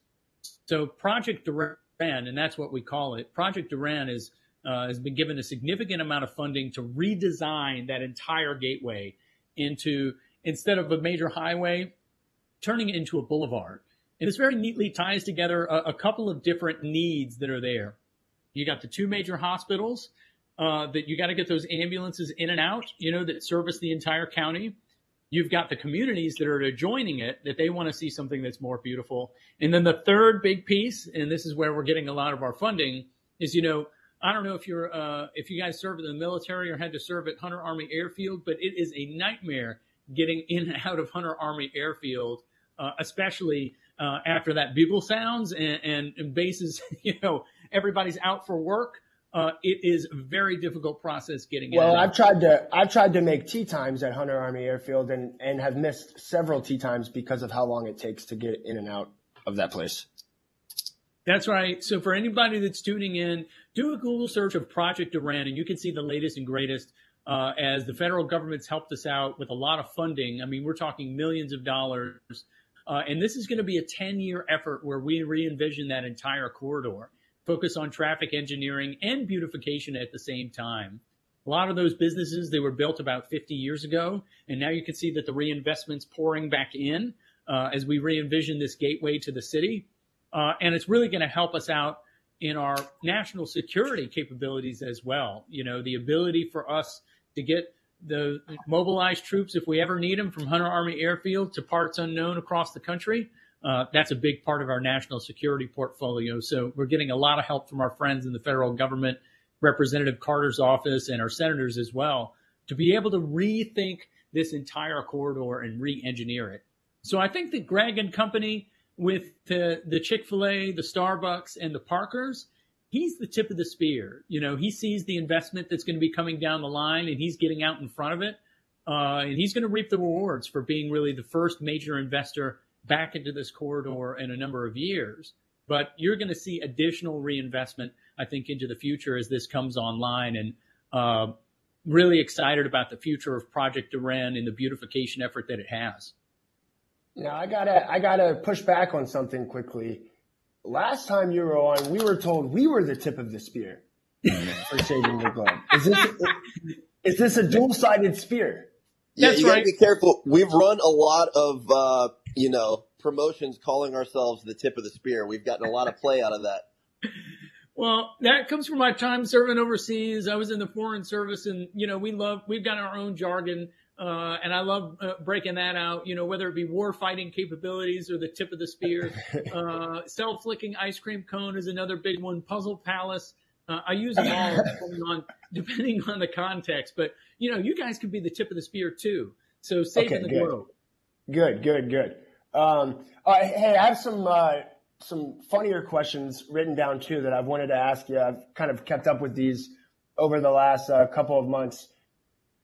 So Project DeRenne, and that's what we call it. Project DeRenne is uh, has been given a significant amount of funding to redesign that entire gateway into instead of a major highway, turning it into a boulevard. And this very neatly ties together a, a couple of different needs that are there. You got the two major hospitals uh, that you got to get those ambulances in and out, you know, that service the entire county. You've got the communities that are adjoining it that they want to see something that's more beautiful. And then the third big piece, and this is where we're getting a lot of our funding, is you know I don't know if you're uh, if you guys served in the military or had to serve at Hunter Army Airfield, but it is a nightmare getting in and out of Hunter Army Airfield, uh, especially uh, after that bugle sounds and, and, and, bases. You know, everybody's out for work. Uh, it is a very difficult process getting in. Well, I've tried to I've tried to make tee times at Hunter Army Airfield and and have missed several tee times because of how long it takes to get in and out of that place. That's right. So for anybody that's tuning in, do a Google search of Project DeRenne and you can see the latest and greatest uh, as the federal government's helped us out with a lot of funding. I mean, we're talking millions of dollars. Uh, and this is going to be a 10 year effort where we re envision that entire corridor, focus on traffic engineering and beautification at the same time. A lot of those businesses, they were built about 50 years ago. And now you can see that the reinvestment's pouring back in uh, as we re envision this gateway to the city. Uh, and it's really going to help us out in our national security capabilities as well. You know, the ability for us to get the mobilized troops, if we ever need them, from Hunter Army Airfield to parts unknown across the country. Uh, that's a big part of our national security portfolio. So we're getting a lot of help from our friends in the federal government, Representative Carter's office, and our senators as well, to be able to rethink this entire corridor and re-engineer it. So I think that Greg and company with the, the Chick fil A, the Starbucks, and the Parkers, he's the tip of the spear. You know, he sees the investment that's going to be coming down the line and he's getting out in front of it. Uh, and he's going to reap the rewards for being really the first major investor back into this corridor in a number of years. But you're going to see additional reinvestment, I think, into the future as this comes online. And uh, really excited about the future of Project DeRenne and the beautification effort that it has. Now I gotta I gotta push back on something quickly. Last time you were on, we were told we were the tip of the spear for saving the globe. Is this is this a dual sided spear? Yeah, That's you gotta be careful. We've run a lot of, uh, you know, promotions calling ourselves the tip of the spear. We've gotten a lot of play out of that. Well, that comes from my time serving overseas. I was in the foreign service and, you know, we love, we've got our own jargon. Uh, and I love uh, breaking that out, you know, whether it be war fighting capabilities or the tip of the spear. Uh, self licking ice cream cone is another big one. Puzzle palace. Uh, I use them all depending on, depending on the context. But, you know, you guys could be the tip of the spear too. So saving okay, the good. globe. Good, good, good. Um, hey, I have some uh, some funnier questions written down too that I've wanted to ask you. I've kind of kept up with these over the last uh, couple of months.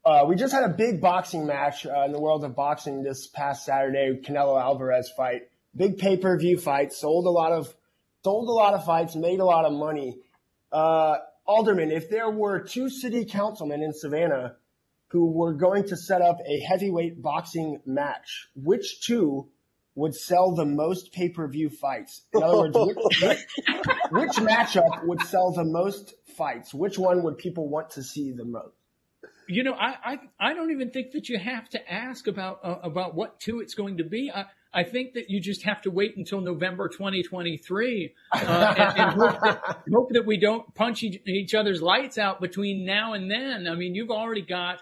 Uh, we just had a big boxing match uh, in the world of boxing this past Saturday, Canelo Alvarez fight. Big pay per view fight, sold a lot of sold a lot of fights, made a lot of money. Uh, Alderman, if there were two city councilmen in Savannah who were going to set up a heavyweight boxing match, which two would sell the most pay per view fights? In other words, which, which matchup would sell the most fights? Which one would people want to see the most? You know, I, I, I don't even think that you have to ask about uh, about what two it's going to be. I, I think that you just have to wait until November 2023 uh, and, and hope, that, hope, that, we don't punch each, each, other's lights out between now and then. I mean, you've already got,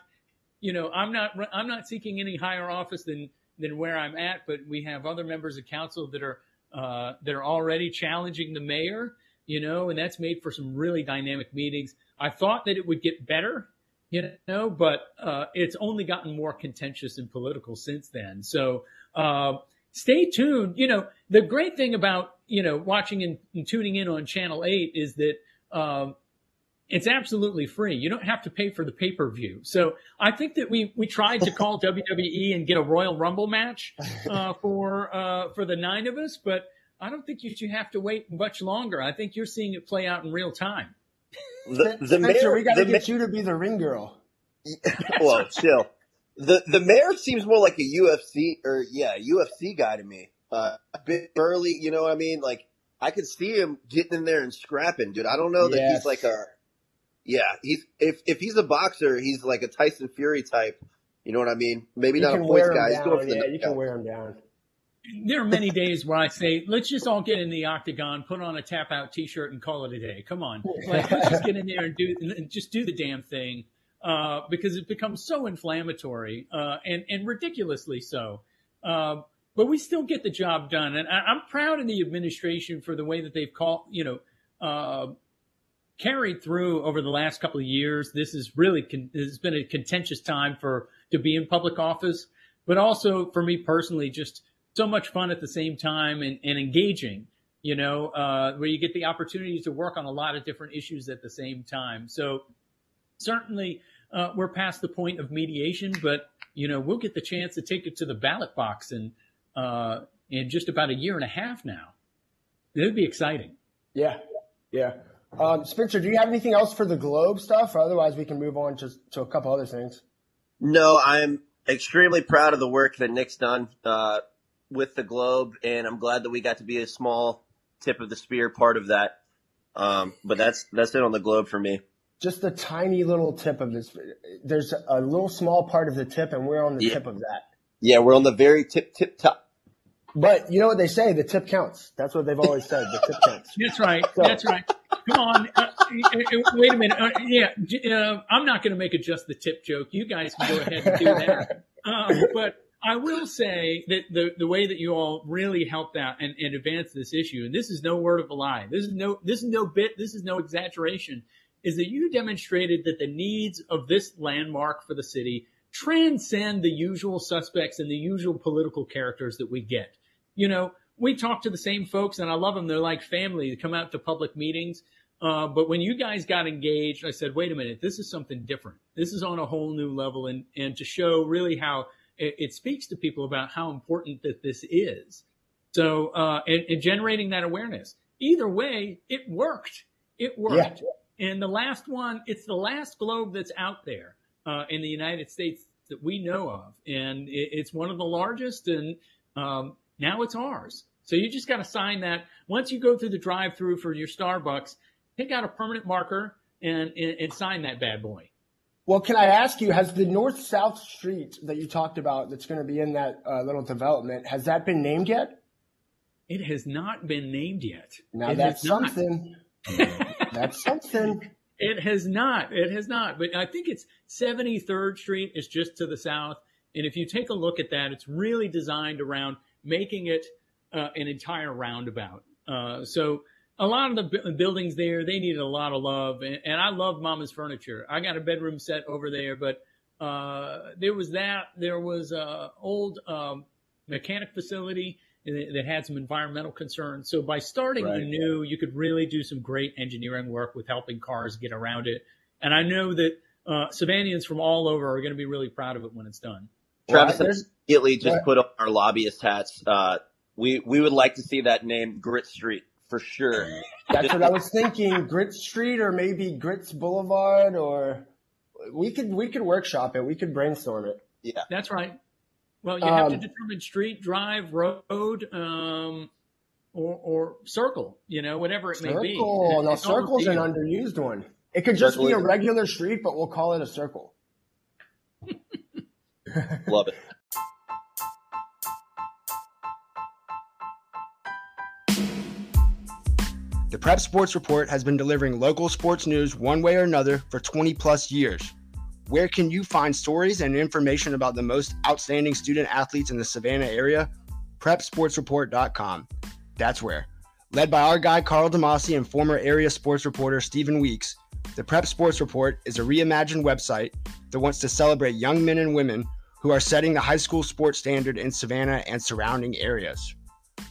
you know, I'm not I'm not seeking any higher office than than where I'm at, but we have other members of council that are uh, that are already challenging the mayor, you know, and that's made for some really dynamic meetings. I thought that it would get better, you know, but uh, it's only gotten more contentious and political since then. So uh, stay tuned. You know, the great thing about you know watching and, and tuning in on Channel Eight is that um, it's absolutely free. You don't have to pay for the pay per view. So I think that we we tried to call WWE and get a Royal Rumble match uh, for uh, for the nine of us, but I don't think you should have to wait much longer. I think you're seeing it play out in real time. The, the Spencer, mayor, we got to get ma- you to be the ring girl. well, chill. The the mayor seems more like a UFC or yeah UFC guy to me. Uh, a bit burly, you know what I mean? Like I could see him getting in there and scrapping, dude. I don't know that yes. he's like a yeah, he's if if he's a boxer, he's like a Tyson Fury type. You know what I mean? Maybe you not a points guy. He's going for yeah, you can wear him down. There are many days where I say, let's just all get in the octagon, put on a tap out T-shirt, and call it a day. Come on, like, let's just get in there and do and just do the damn thing uh, because it becomes so inflammatory uh, and and ridiculously so. Uh, but we still get the job done, and I, am proud of the administration for the way that they've called, you know, uh, carried through over the last couple of years. This is really con- has been a contentious time for to be in public office, but also for me personally, just so much fun at the same time and, and engaging. You know, uh, where you get the opportunity to work on a lot of different issues at the same time. So certainly uh, we're past the point of mediation, but you know we'll get the chance to take it to the ballot box in uh, in just about a year and a half now. It would be exciting. Yeah, yeah. Um, Spencer, do you have anything else for the Globe stuff? Or otherwise, we can move on to, to a couple other things. No, I'm extremely proud of the work that Nick's done uh, with the Globe, and I'm glad that we got to be a small tip of the spear part of that. Um, but that's that's it on the Globe for me. Just a tiny little tip of this. There's a little small part of the tip, and we're on the yeah. tip of that. Yeah, we're on the very tip, tip top. But you know what they say? The tip counts. That's what they've always said. The tip counts. That's right. So. That's right. Come on. Uh, wait a minute. Uh, yeah, uh, I'm not going to make a just the tip joke. You guys can go ahead and do that. Um, but I will say that the the way that you all really helped out and, and advanced this issue, and this is no word of a lie. This is no this is no bit. This is no exaggeration. Is that you demonstrated that the needs of this landmark for the city transcend the usual suspects and the usual political characters that we get. You know, we talk to the same folks and I love them. They're like family. They come out to public meetings. Uh, but when you guys got engaged, I said, wait a minute, this is something different. This is on a whole new level. And, and to show really how it, it speaks to people about how important that this is. So, uh, and, and, generating that awareness. Either way, it worked. It worked. Yeah. And the last one, it's the last globe that's out there, uh, in the United States that we know of. And it, it's one of the largest and, um, now it's ours. So you just got to sign that. Once you go through the drive through for your Starbucks, take out a permanent marker and, and, and sign that bad boy. Well, can I ask you, has the north south street that you talked about that's going to be in that uh, little development, has that been named yet? It has not been named yet. Now it that's something. that's something. It has not. It has not. But I think it's 73rd Street is just to the south. And if you take a look at that, it's really designed around making it uh, an entire roundabout. Uh, so a lot of the buildings there, they needed a lot of love. And, and, I love Mama's Furniture. I got a bedroom set over there, but uh, there was that. There was a old um, mechanic facility that had some environmental concerns. So by starting right. anew, you could really do some great engineering work with helping cars get around it. And I know that uh, Savannahans from all over are going to be really proud of it when it's done. Travis well, immediately just put on our lobbyist hats. Uh, we we would like to see that name Grit Street for sure. That's what I was thinking. Grit Street or maybe Grits Boulevard or we could we could workshop it. We could brainstorm it. Yeah. That's right. Well, you have um, to determine street, drive, road, um, or, or circle, you know, whatever it circle. may be. Circle. Now, circle's an underused one. It could just circle be a regular street, but we'll call it a circle. Love it. The Prep Sports Report has been delivering local sports news one way or another for 20 plus years. Where can you find stories and information about the most outstanding student athletes in the Savannah area? PrepSportsReport.com. That's where. Led by our guy Carl Demasi and former area sports reporter Stephen Weeks, the Prep Sports Report is a reimagined website that wants to celebrate young men and women who are setting the high school sports standard in Savannah and surrounding areas.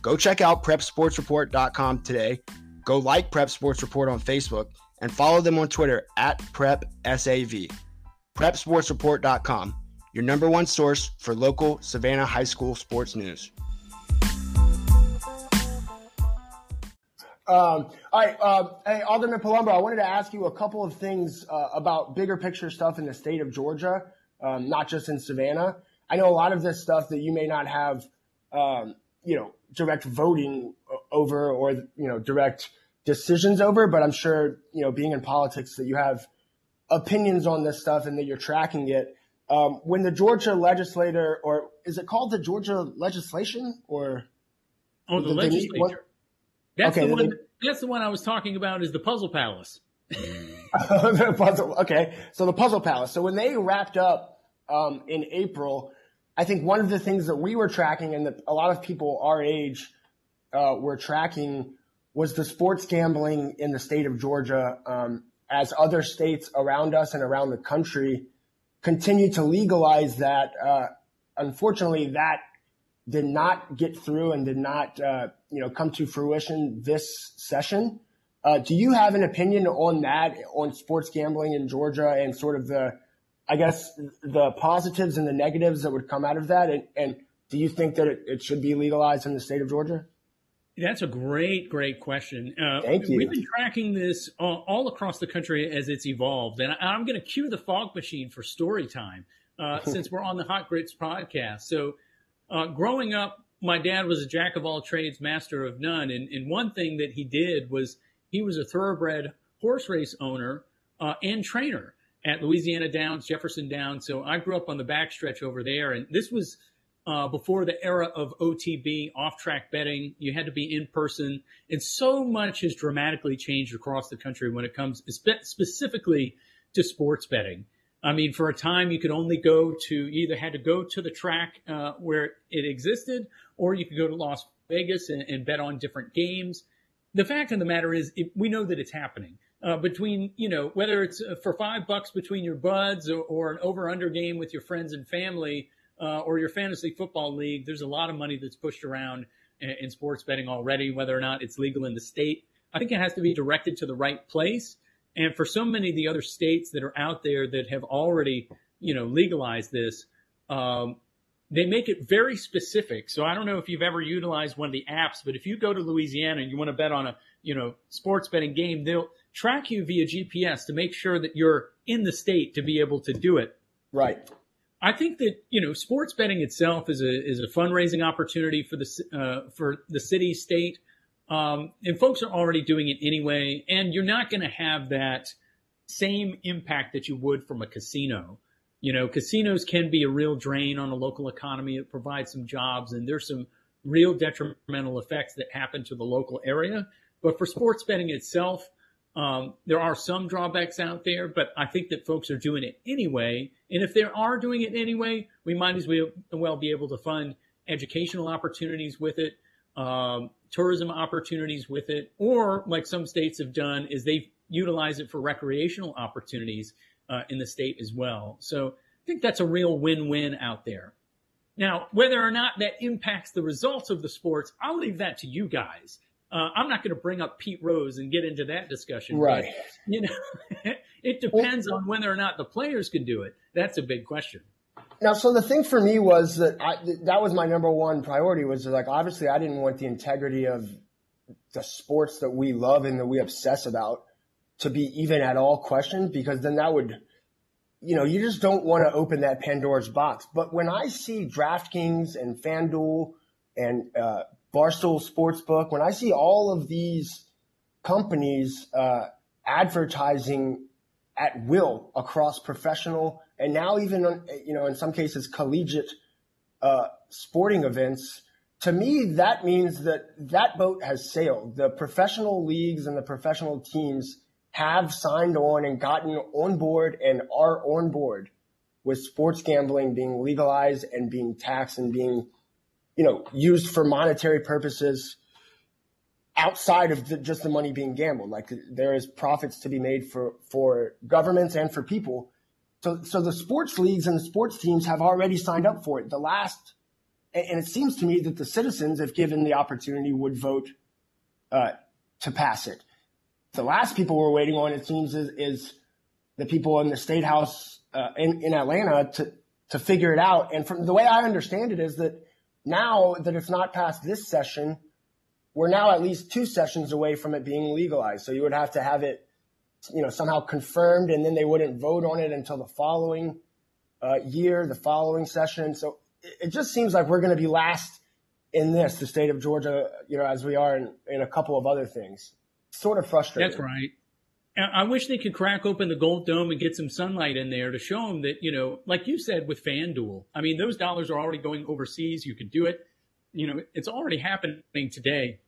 Go check out PrepSportsReport.com today Go like Prep Sports Report on Facebook and follow them on Twitter at PrepSAV. PrepSportsReport.com, your number one source for local Savannah High School sports news. Um, all right, uh, hey Alderman Palumbo, I wanted to ask you a couple of things uh, about bigger picture stuff in the state of Georgia, um, not just in Savannah. I know a lot of this stuff that you may not have, um, you know, direct voting over or you know direct decisions over, but I'm sure, you know, being in politics that you have opinions on this stuff and that you're tracking it. Um, when the Georgia legislator, or is it called the Georgia legislation or? Oh, the, the legislature. That's okay, the one. that's the one I was talking about. Is the Puzzle Palace. the puzzle. Okay, so the Puzzle Palace. So when they wrapped up um, in April, I think one of the things that we were tracking, and that a lot of people our age uh, were tracking, was the sports gambling in the state of Georgia, um, as other states around us and around the country continue to legalize that. Uh, unfortunately, that did not get through and did not, uh, you know, come to fruition this session. Uh, do you have an opinion on that, on sports gambling in Georgia and sort of the, I guess, the positives and the negatives that would come out of that? And, and do you think that it, it should be legalized in the state of Georgia? That's a great, great question. Uh, Thank you. We've been tracking this all, all across the country as it's evolved, and I, am going to cue the fog machine for story time uh, since we're on the Hot Grits podcast. So, uh, growing up, my dad was a jack of all trades, master of none, and, and one thing that he did was he was a thoroughbred horse race owner uh, and trainer at Louisiana Downs, Jefferson Downs. So I grew up on the backstretch over there, and this was uh, before the era of OTB, off track betting, you had to be in person. And so much has dramatically changed across the country when it comes spe- specifically to sports betting. I mean, for a time, you could only go to, either had to go to the track uh, where it existed, or you could go to Las Vegas and, and bet on different games. The fact of the matter is, it, we know that it's happening. Uh, between, you know, whether it's uh, for five bucks between your buds or, or an over under game with your friends and family, uh, or your fantasy football league, there's a lot of money that's pushed around in, in, sports betting already, whether or not it's legal in the state. I think it has to be directed to the right place. And for so many of the other states that are out there that have already, you know, legalized this, um, they make it very specific. So I don't know if you've ever utilized one of the apps, but if you go to Louisiana and you want to bet on a, you know, sports betting game, they'll track you via GPS to make sure that you're in the state to be able to do it. Right. I think that you know sports betting itself is a is a fundraising opportunity for the uh, for the city state, um, and folks are already doing it anyway. And you're not going to have that same impact that you would from a casino. You know, casinos can be a real drain on a local economy. It provides some jobs, and there's some real detrimental effects that happen to the local area. But for sports betting itself, um, there are some drawbacks out there, but I think that folks are doing it anyway. And if they are doing it anyway, we might as well be able to fund educational opportunities with it, um, tourism opportunities with it, or like some states have done, is they utilize it for recreational opportunities uh, in the state as well. So I think that's a real win-win out there. Now, whether or not that impacts the results of the sports, I'll leave that to you guys. Uh, I'm not going to bring up Pete Rose and get into that discussion. Right. But, you know, it depends on whether or not the players can do it. That's a big question. Now, so the thing for me was that I, that was my number one priority was like, obviously I didn't want the integrity of the sports that we love and that we obsess about to be even at all questioned because then that would, you know, you just don't want to open that Pandora's box. But when I see DraftKings and FanDuel and uh, Barstool Sportsbook, when I see all of these companies uh, advertising at will across professional and now even you know in some cases collegiate uh, sporting events, to me that means that that boat has sailed. The professional leagues and the professional teams have signed on and gotten on board and are on board with sports gambling being legalized and being taxed and being you know, used for monetary purposes outside of the, just the money being gambled. Like there is profits to be made for, for governments and for people. So, so the sports leagues and the sports teams have already signed up for it. The last, and it seems to me that the citizens, if given the opportunity, would vote uh, to pass it. The last people we're waiting on, it seems, is, is the people in the state house uh, in, in Atlanta to, to figure it out. And from the way I understand it is that now that it's not passed this session, we're now at least two sessions away from it being legalized. So you would have to have it, you know, somehow confirmed, and then they wouldn't vote on it until the following uh, year, the following session. So it, it just seems like we're going to be last in this, the state of Georgia, you know, as we are in, in a couple of other things. Sort of frustrating. That's right. I wish they could crack open the gold dome and get some sunlight in there to show them that, you know, like you said with FanDuel, I mean, those dollars are already going overseas. You could do it. You know, it's already happening today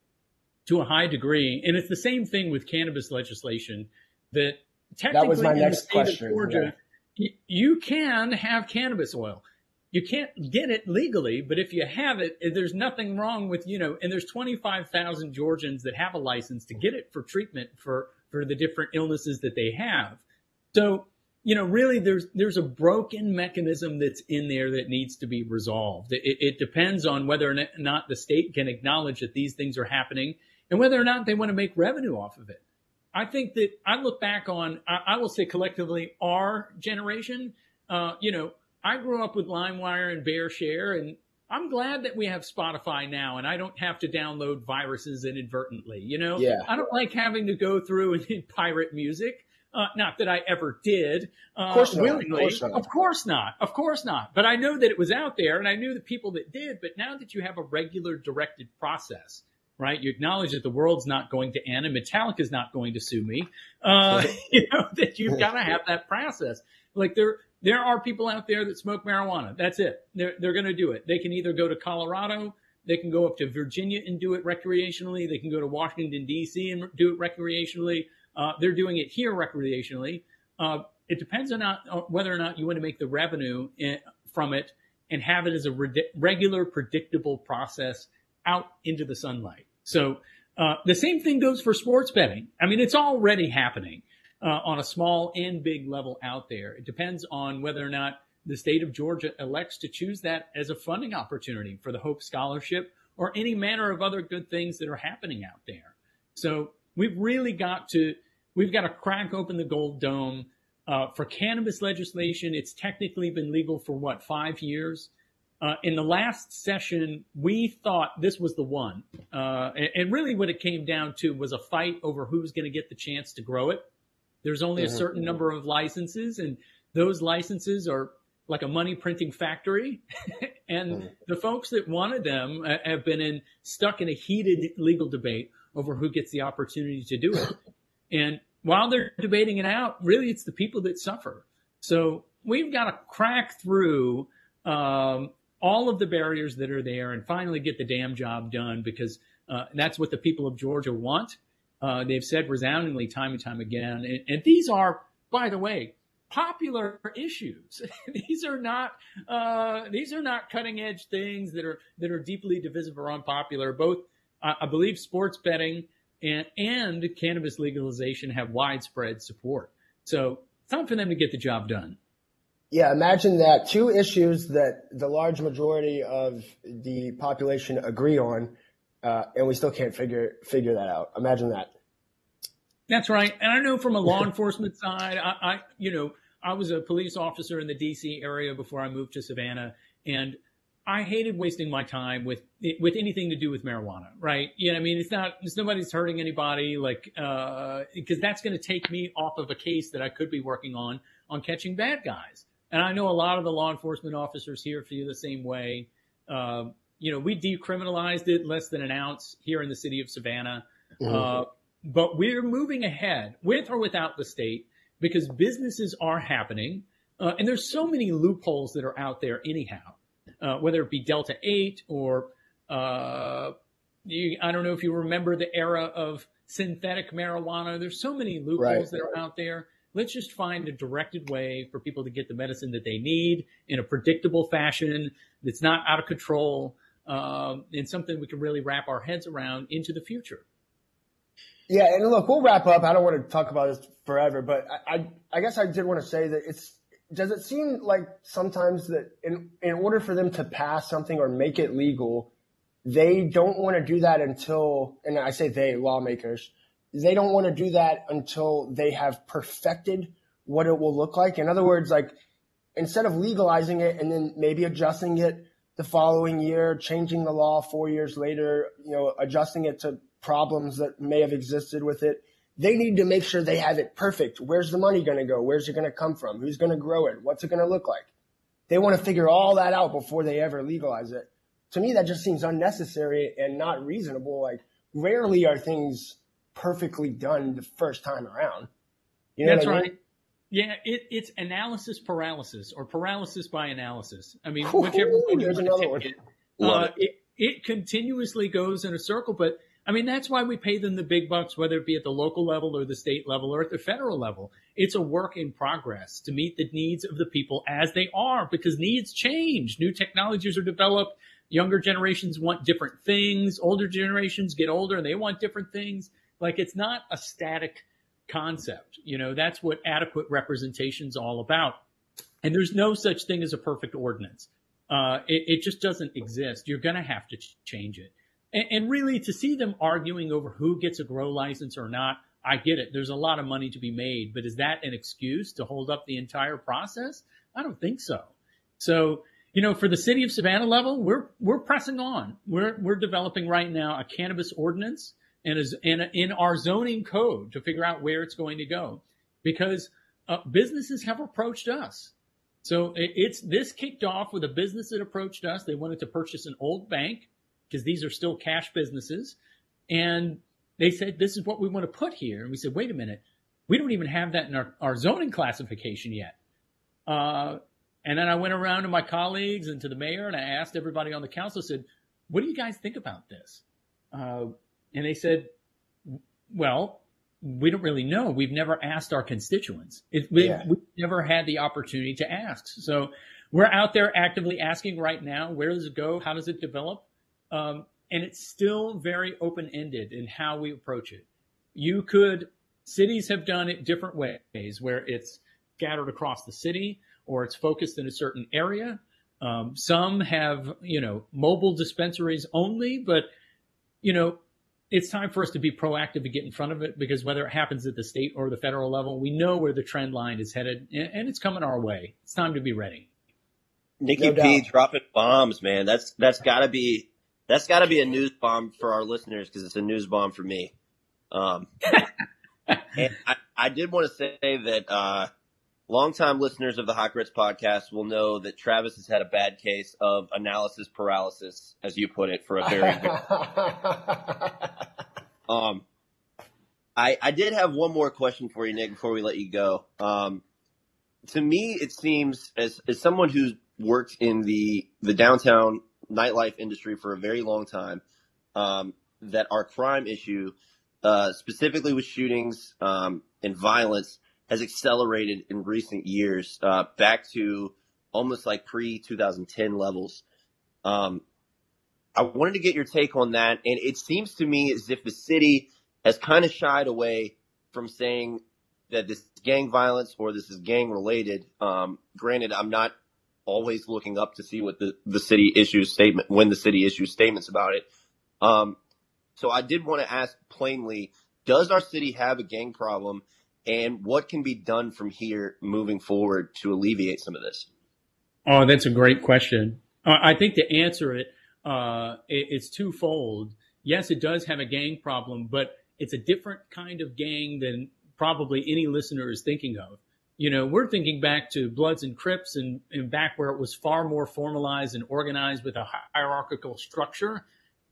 to a high degree. And it's the same thing with cannabis legislation that technically that was my in next the state question, of Georgia, yeah. you can have cannabis oil. You can't get it legally, but if you have it, eh, there's nothing wrong with, you know, and there's 25,000 Georgians that have a license to get it for treatment for for the different illnesses that they have. So, you know, really there's, there's a broken mechanism that's in there that needs to be resolved. It, it depends on whether or not the state can acknowledge that these things are happening and whether or not they want to make revenue off of it. I think that I look back on, I, I will say collectively, our generation, uh, you know, I grew up with LimeWire and BearShare, and I'm glad that we have Spotify now and I don't have to download viruses inadvertently. You know, yeah. I don't like having to go through and pirate music. Uh, not that I ever did, uh, of course willingly. Of course, of course not. Of course not. But I know that it was out there and I knew the people that did. But now that you have a regular directed process, right? You acknowledge that the world's not going to end and Metallica's not going to sue me. Uh, you know, that you've got to have that process. Like there, there are people out there that smoke marijuana. That's it. They're, they're going to do it. They can either go to Colorado, they can go up to Virginia and do it recreationally. They can go to Washington, D.C. and do it recreationally. Uh, they're doing it here recreationally. Uh, it depends on, not, whether or not you want to make the revenue in, from it and have it as a re- regular, predictable process out into the sunlight. So uh, the same thing goes for sports betting. I mean, it's already happening uh, on a small and big level out there. It depends on whether or not the state of Georgia elects to choose that as a funding opportunity for the Hope Scholarship or any manner of other good things that are happening out there. So we've really got to we've got to crack open the gold dome uh, for cannabis legislation. It's technically been legal for what five years. Uh, in the last session, we thought this was the one, uh, and, and, really what it came down to was a fight over who's going to get the chance to grow it. There's only mm-hmm. a certain number of licenses, and those licenses are like a money printing factory. and mm-hmm. the folks that wanted them uh, have been in stuck in a heated legal debate over who gets the opportunity to do it. And while they're debating it out, really it's the people that suffer. So we've got to crack through um, all of the barriers that are there and finally get the damn job done because uh, that's what the people of Georgia want. Uh, they've said resoundingly time and time again. And, and these are, by the way, popular issues. these are not uh, these are not cutting edge things that are that are deeply divisive or unpopular. Both, I believe, sports betting and and cannabis legalization have widespread support. So it's time for them to get the job done. Yeah, imagine that two issues that the large majority of the population agree on, uh, and we still can't figure figure that out. Imagine that. That's right. And I know from a law enforcement side, I, I, you know, I was a police officer in the DC area before I moved to Savannah, and I hated wasting my time with with anything to do with marijuana, right? You know, I mean, it's not, it's nobody's hurting anybody, like, because uh, that's going to take me off of a case that I could be working on on catching bad guys. And I know a lot of the law enforcement officers here feel the same way. Uh, you know, we decriminalized it less than an ounce here in the city of Savannah. Mm-hmm. Uh, but we're moving ahead with or without the state because businesses are happening. Uh, and there's so many loopholes that are out there anyhow, uh, whether it be Delta 8 or, uh, you, I don't know if you remember the era of synthetic marijuana. There's so many loopholes right. that are out there. Let's just find a directed way for people to get the medicine that they need in a predictable fashion that's not out of control um, and something we can really wrap our heads around into the future. Yeah, and look, we'll wrap up. I don't want to talk about this forever, but I, I, I guess I did want to say that it's. Does it seem like sometimes that in in order for them to pass something or make it legal, they don't want to do that until, and I say they lawmakers, they don't want to do that until they have perfected what it will look like. In other words, like instead of legalizing it and then maybe adjusting it the following year, changing the law four years later, you know, adjusting it to problems that may have existed with it. They need to make sure they have it perfect. Where's the money going to go? Where's it going to come from? Who's going to grow it? What's it going to look like? They want to figure all that out before they ever legalize it. To me, that just seems unnecessary and not reasonable. Like rarely are things perfectly done the first time around. You know That's I mean? right. Yeah, it, it's analysis paralysis or paralysis by analysis. I mean, whichever one you want to take it, uh, it, it continuously goes in a circle. But I mean, that's why we pay them the big bucks, whether it be at the local level or the state level or at the federal level. It's a work in progress to meet the needs of the people as they are because needs change. New technologies are developed. Younger generations want different things. Older generations get older and they want different things. Like it's not a static concept. You know, that's what adequate representation is all about. And there's no such thing as a perfect ordinance. Uh, it, it, just doesn't exist. You're going to have to ch- change it. And, and, really, to see them arguing over who gets a grow license or not, I get it. There's a lot of money to be made, but is that an excuse to hold up the entire process? I don't think so. So, you know, for the city of Savannah level, we're we're pressing on. We're we're developing right now a cannabis ordinance and is in, in our zoning code to figure out where it's going to go because uh, businesses have approached us. So it, it's this kicked off with a business that approached us. They wanted to purchase an old bank because these are still cash businesses. And they said, this is what we want to put here. And we said, wait a minute. We don't even have that in our, our zoning classification yet. Uh, and then I went around to my colleagues and to the mayor and I asked everybody on the council, said, what do you guys think about this? Uh, and they said, well, we don't really know. We've never asked our constituents. It, we, yeah. We've never had the opportunity to ask. So we're out there actively asking right now, where does it go? How does it develop? Um, and it's still very open ended in how we approach it. You could, cities have done it different ways where it's scattered across the city or it's focused in a certain area. Um, some have, you know, mobile dispensaries only, but, you know, it's time for us to be proactive to get in front of it because whether it happens at the state or the federal level, we know where the trend line is headed and it's coming our way. It's time to be ready. Nicky no P dropping bombs, man. That's that's got to be that's got to be a news bomb for our listeners because it's a news bomb for me. Um, and I, I did want to say that uh, longtime listeners of the Hot Grits podcast will know that Travis has had a bad case of analysis paralysis, as you put it, for a very. very um, I, I, I did have one more question for you, Nick, before we let you go. Um, to me, it seems as, as someone who's worked in the, the downtown nightlife industry for a very long time, um, that our crime issue, uh, specifically with shootings, um, and violence has accelerated in recent years, uh, back to almost like pre 2010 levels. Um, I wanted to get your take on that. And it seems to me as if the city has kind of shied away from saying that this gang violence or this is gang related. Um, granted, I'm not always looking up to see what the, the city issues statement, when the city issues statements about it. Um, so I did want to ask plainly, does our city have a gang problem and what can be done from here moving forward to alleviate some of this? Oh, that's a great question. Uh, I think to answer it, uh, it's twofold. Yes, it does have a gang problem, but it's a different kind of gang than probably any listener is thinking of. You know, we're thinking back to Bloods and Crips and, and back where it was far more formalized and organized with a hierarchical structure.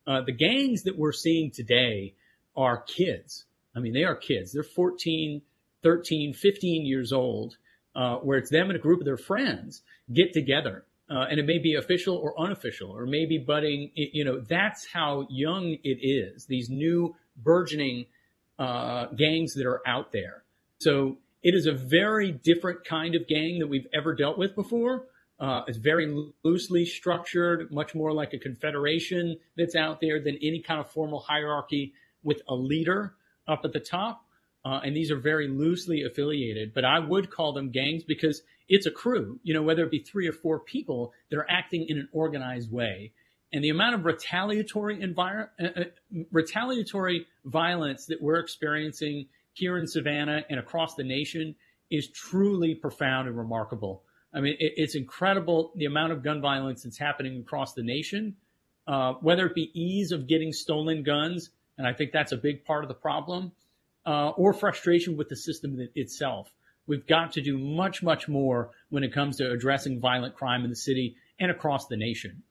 Uh, the gangs that we're seeing today are kids. I mean, they are kids. They're 14, 13, 15 years old, uh, where it's them and a group of their friends get together. Uh, and it may be official or unofficial, or maybe budding. You know, that's how young it is. These new burgeoning uh, gangs that are out there. So it is a very different kind of gang that we've ever dealt with before. Uh, it's very loosely structured, much more like a confederation that's out there than any kind of formal hierarchy with a leader up at the top. Uh, and these are very loosely affiliated, but I would call them gangs because it's a crew, you know, whether it be three or four people that are acting in an organized way and the amount of retaliatory uh, uh, retaliatory violence that we're experiencing here in Savannah and across the nation is truly profound and remarkable. I mean, it, it's incredible the amount of gun violence that's happening across the nation, uh, whether it be ease of getting stolen guns, and I think that's a big part of the problem, uh, or frustration with the system itself. We've got to do much, much more when it comes to addressing violent crime in the city and across the nation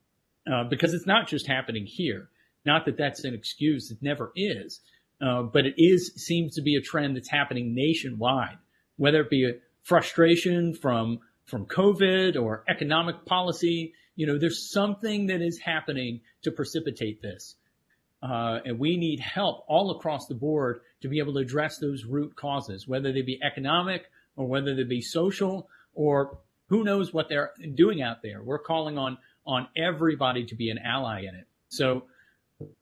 uh, because it's not just happening here. Not that that's an excuse; it never is. Uh, but it is seems to be a trend that's happening nationwide, whether it be frustration from from COVID or economic policy. You know, there's something that is happening to precipitate this. Uh, and we need help all across the board to be able to address those root causes, whether they be economic or whether they be social or who knows what they're doing out there. We're calling on on everybody to be an ally in it. So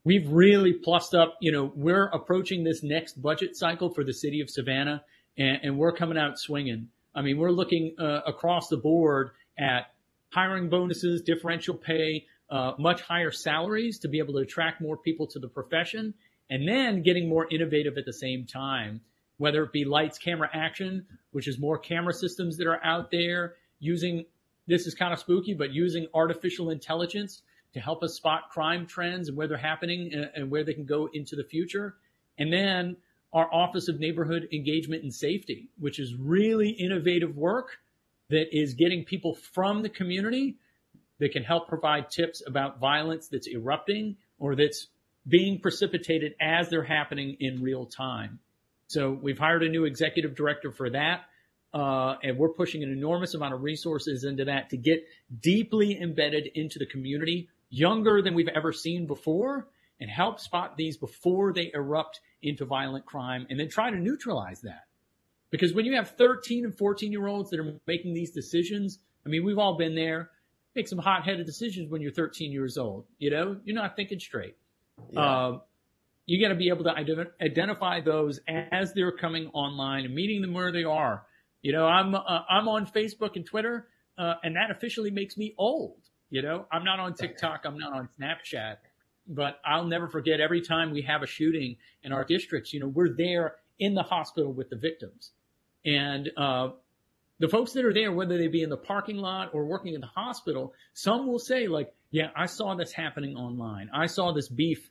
we've really plussed up, you know, we're approaching this next budget cycle for the city of Savannah and, and we're coming out swinging. I mean, we're looking uh, across the board at hiring bonuses, differential pay, uh, much higher salaries to be able to attract more people to the profession, and then getting more innovative at the same time, whether it be lights, camera, action, which is more camera systems that are out there using this is kind of spooky, but using artificial intelligence to help us spot crime trends and where they're happening and, and where they can go into the future. And then our Office of Neighborhood Engagement and Safety, which is really innovative work that is getting people from the community that can help provide tips about violence that's erupting or that's being precipitated as they're happening in real time. So we've hired a new executive director for that. Uh, and we're pushing an enormous amount of resources into that to get deeply embedded into the community, younger than we've ever seen before, and help spot these before they erupt into violent crime and then try to neutralize that. Because when you have 13 and 14 year olds that are making these decisions, I mean, we've all been there. Make some hot headed decisions when you're 13 years old. You know, you're not thinking straight. Yeah. Uh, you got to be able to identify those as they're coming online and meeting them where they are you know, I'm uh, I'm on Facebook and Twitter, uh, and that officially makes me old. You know, I'm not on TikTok, I'm not on Snapchat, but I'll never forget every time we have a shooting in our districts. You know, we're there in the hospital with the victims, and uh, the folks that are there, whether they be in the parking lot or working in the hospital, some will say like, "Yeah, I saw this happening online. I saw this beef."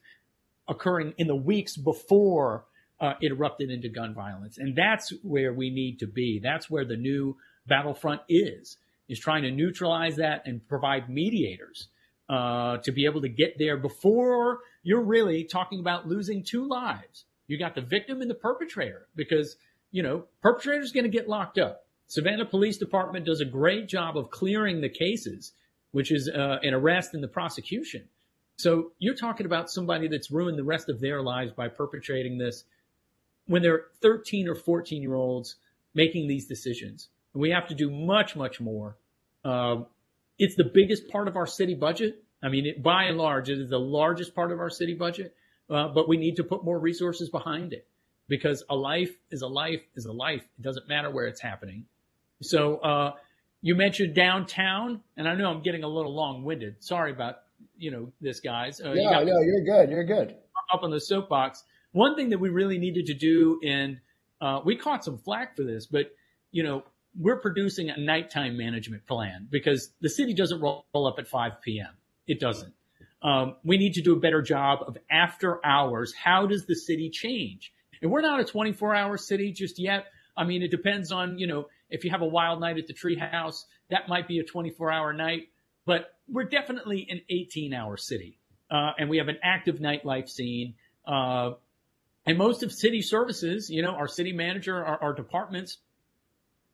occurring in the weeks before uh, it erupted into gun violence. And that's where we need to be. That's where the new battlefront is, is trying to neutralize that and provide mediators uh, to be able to get there before you're really talking about losing two lives. You got the victim and the perpetrator because, you know, perpetrator's going to get locked up. Savannah Police Department does a great job of clearing the cases, which is uh, an arrest and the prosecution. So you're talking about somebody that's ruined the rest of their lives by perpetrating this when they're 13 or 14 year olds making these decisions. And we have to do much, much more. Uh, it's the biggest part of our city budget. I mean, it, by and large, it is the largest part of our city budget, uh, but we need to put more resources behind it because a life is a life is a life. It doesn't matter where it's happening. So, uh, you mentioned downtown, and I know I'm getting a little long winded. Sorry about, you know, this guys. Uh, yeah, you no, you're good. You're good. Up on the soapbox. One thing that we really needed to do, and uh, we caught some flack for this, but, you know, we're producing a nighttime management plan because the city doesn't roll up at 5 p.m. It doesn't. Um, we need to do a better job of after hours. How does the city change? And we're not a 24 hour city just yet. I mean, it depends on, you know, if you have a wild night at the treehouse, that might be a 24 hour night, but we're definitely an 18 hour city. Uh, and we have an active nightlife scene. Uh, and most of city services, you know, our city manager, our, our departments,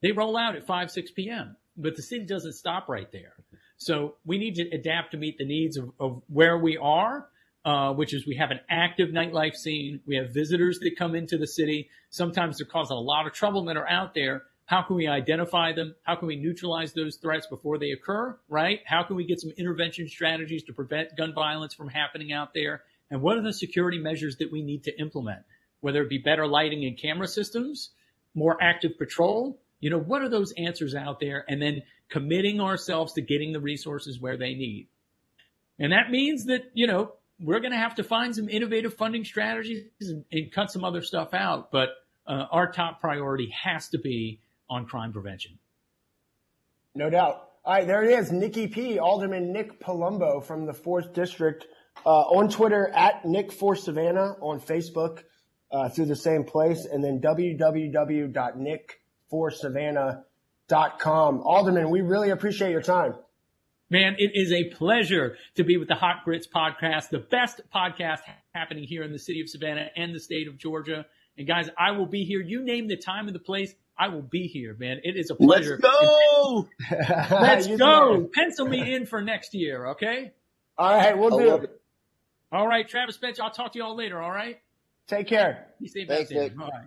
they roll out at 5, 6 p.m., but the city doesn't stop right there. So we need to adapt to meet the needs of, of where we are, uh, which is we have an active nightlife scene. We have visitors that come into the city. Sometimes they're causing a lot of trouble that are out there. How can we identify them? How can we neutralize those threats before they occur? Right? How can we get some intervention strategies to prevent gun violence from happening out there? And what are the security measures that we need to implement? Whether it be better lighting and camera systems, more active patrol, you know, what are those answers out there? And then committing ourselves to getting the resources where they need. And that means that, you know, we're going to have to find some innovative funding strategies and, and cut some other stuff out. But uh, our top priority has to be on crime prevention. No doubt. All right, there it is. Nicky P, Alderman Nick Palumbo from the 4th District. Uh, on Twitter, at Nick for Savannah, on Facebook uh, through the same place, and then www.nick for Savannah.com. Alderman, we really appreciate your time. Man, it is a pleasure to be with the Hot Grits podcast, the best podcast happening here in the city of Savannah and the state of Georgia. And guys, I will be here. You name the time and the place. I will be here, man. It is a pleasure. Let's go. Let's go. Pencil me in for next year. Okay. All right. We'll do it. All right. Travis Spencer, I'll talk to you all later. All right. Take care. You stay back there. All right.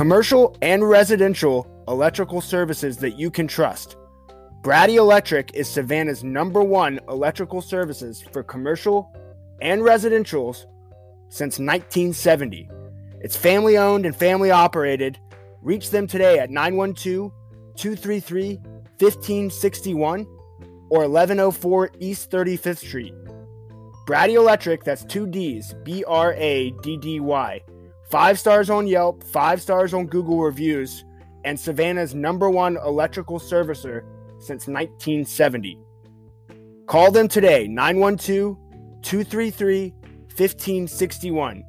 Commercial and residential electrical services that you can trust. Braddy Electric is Savannah's number one electrical services for commercial and residentials since 1970. It's family owned and family operated. Reach them today at 912 233 1561 or 1104 East 35th Street. Braddy Electric, that's two D's, B R A D D Y. Five stars on Yelp, five stars on Google reviews, and Savannah's number one electrical servicer since 1970. Call them today, 912 233 1561.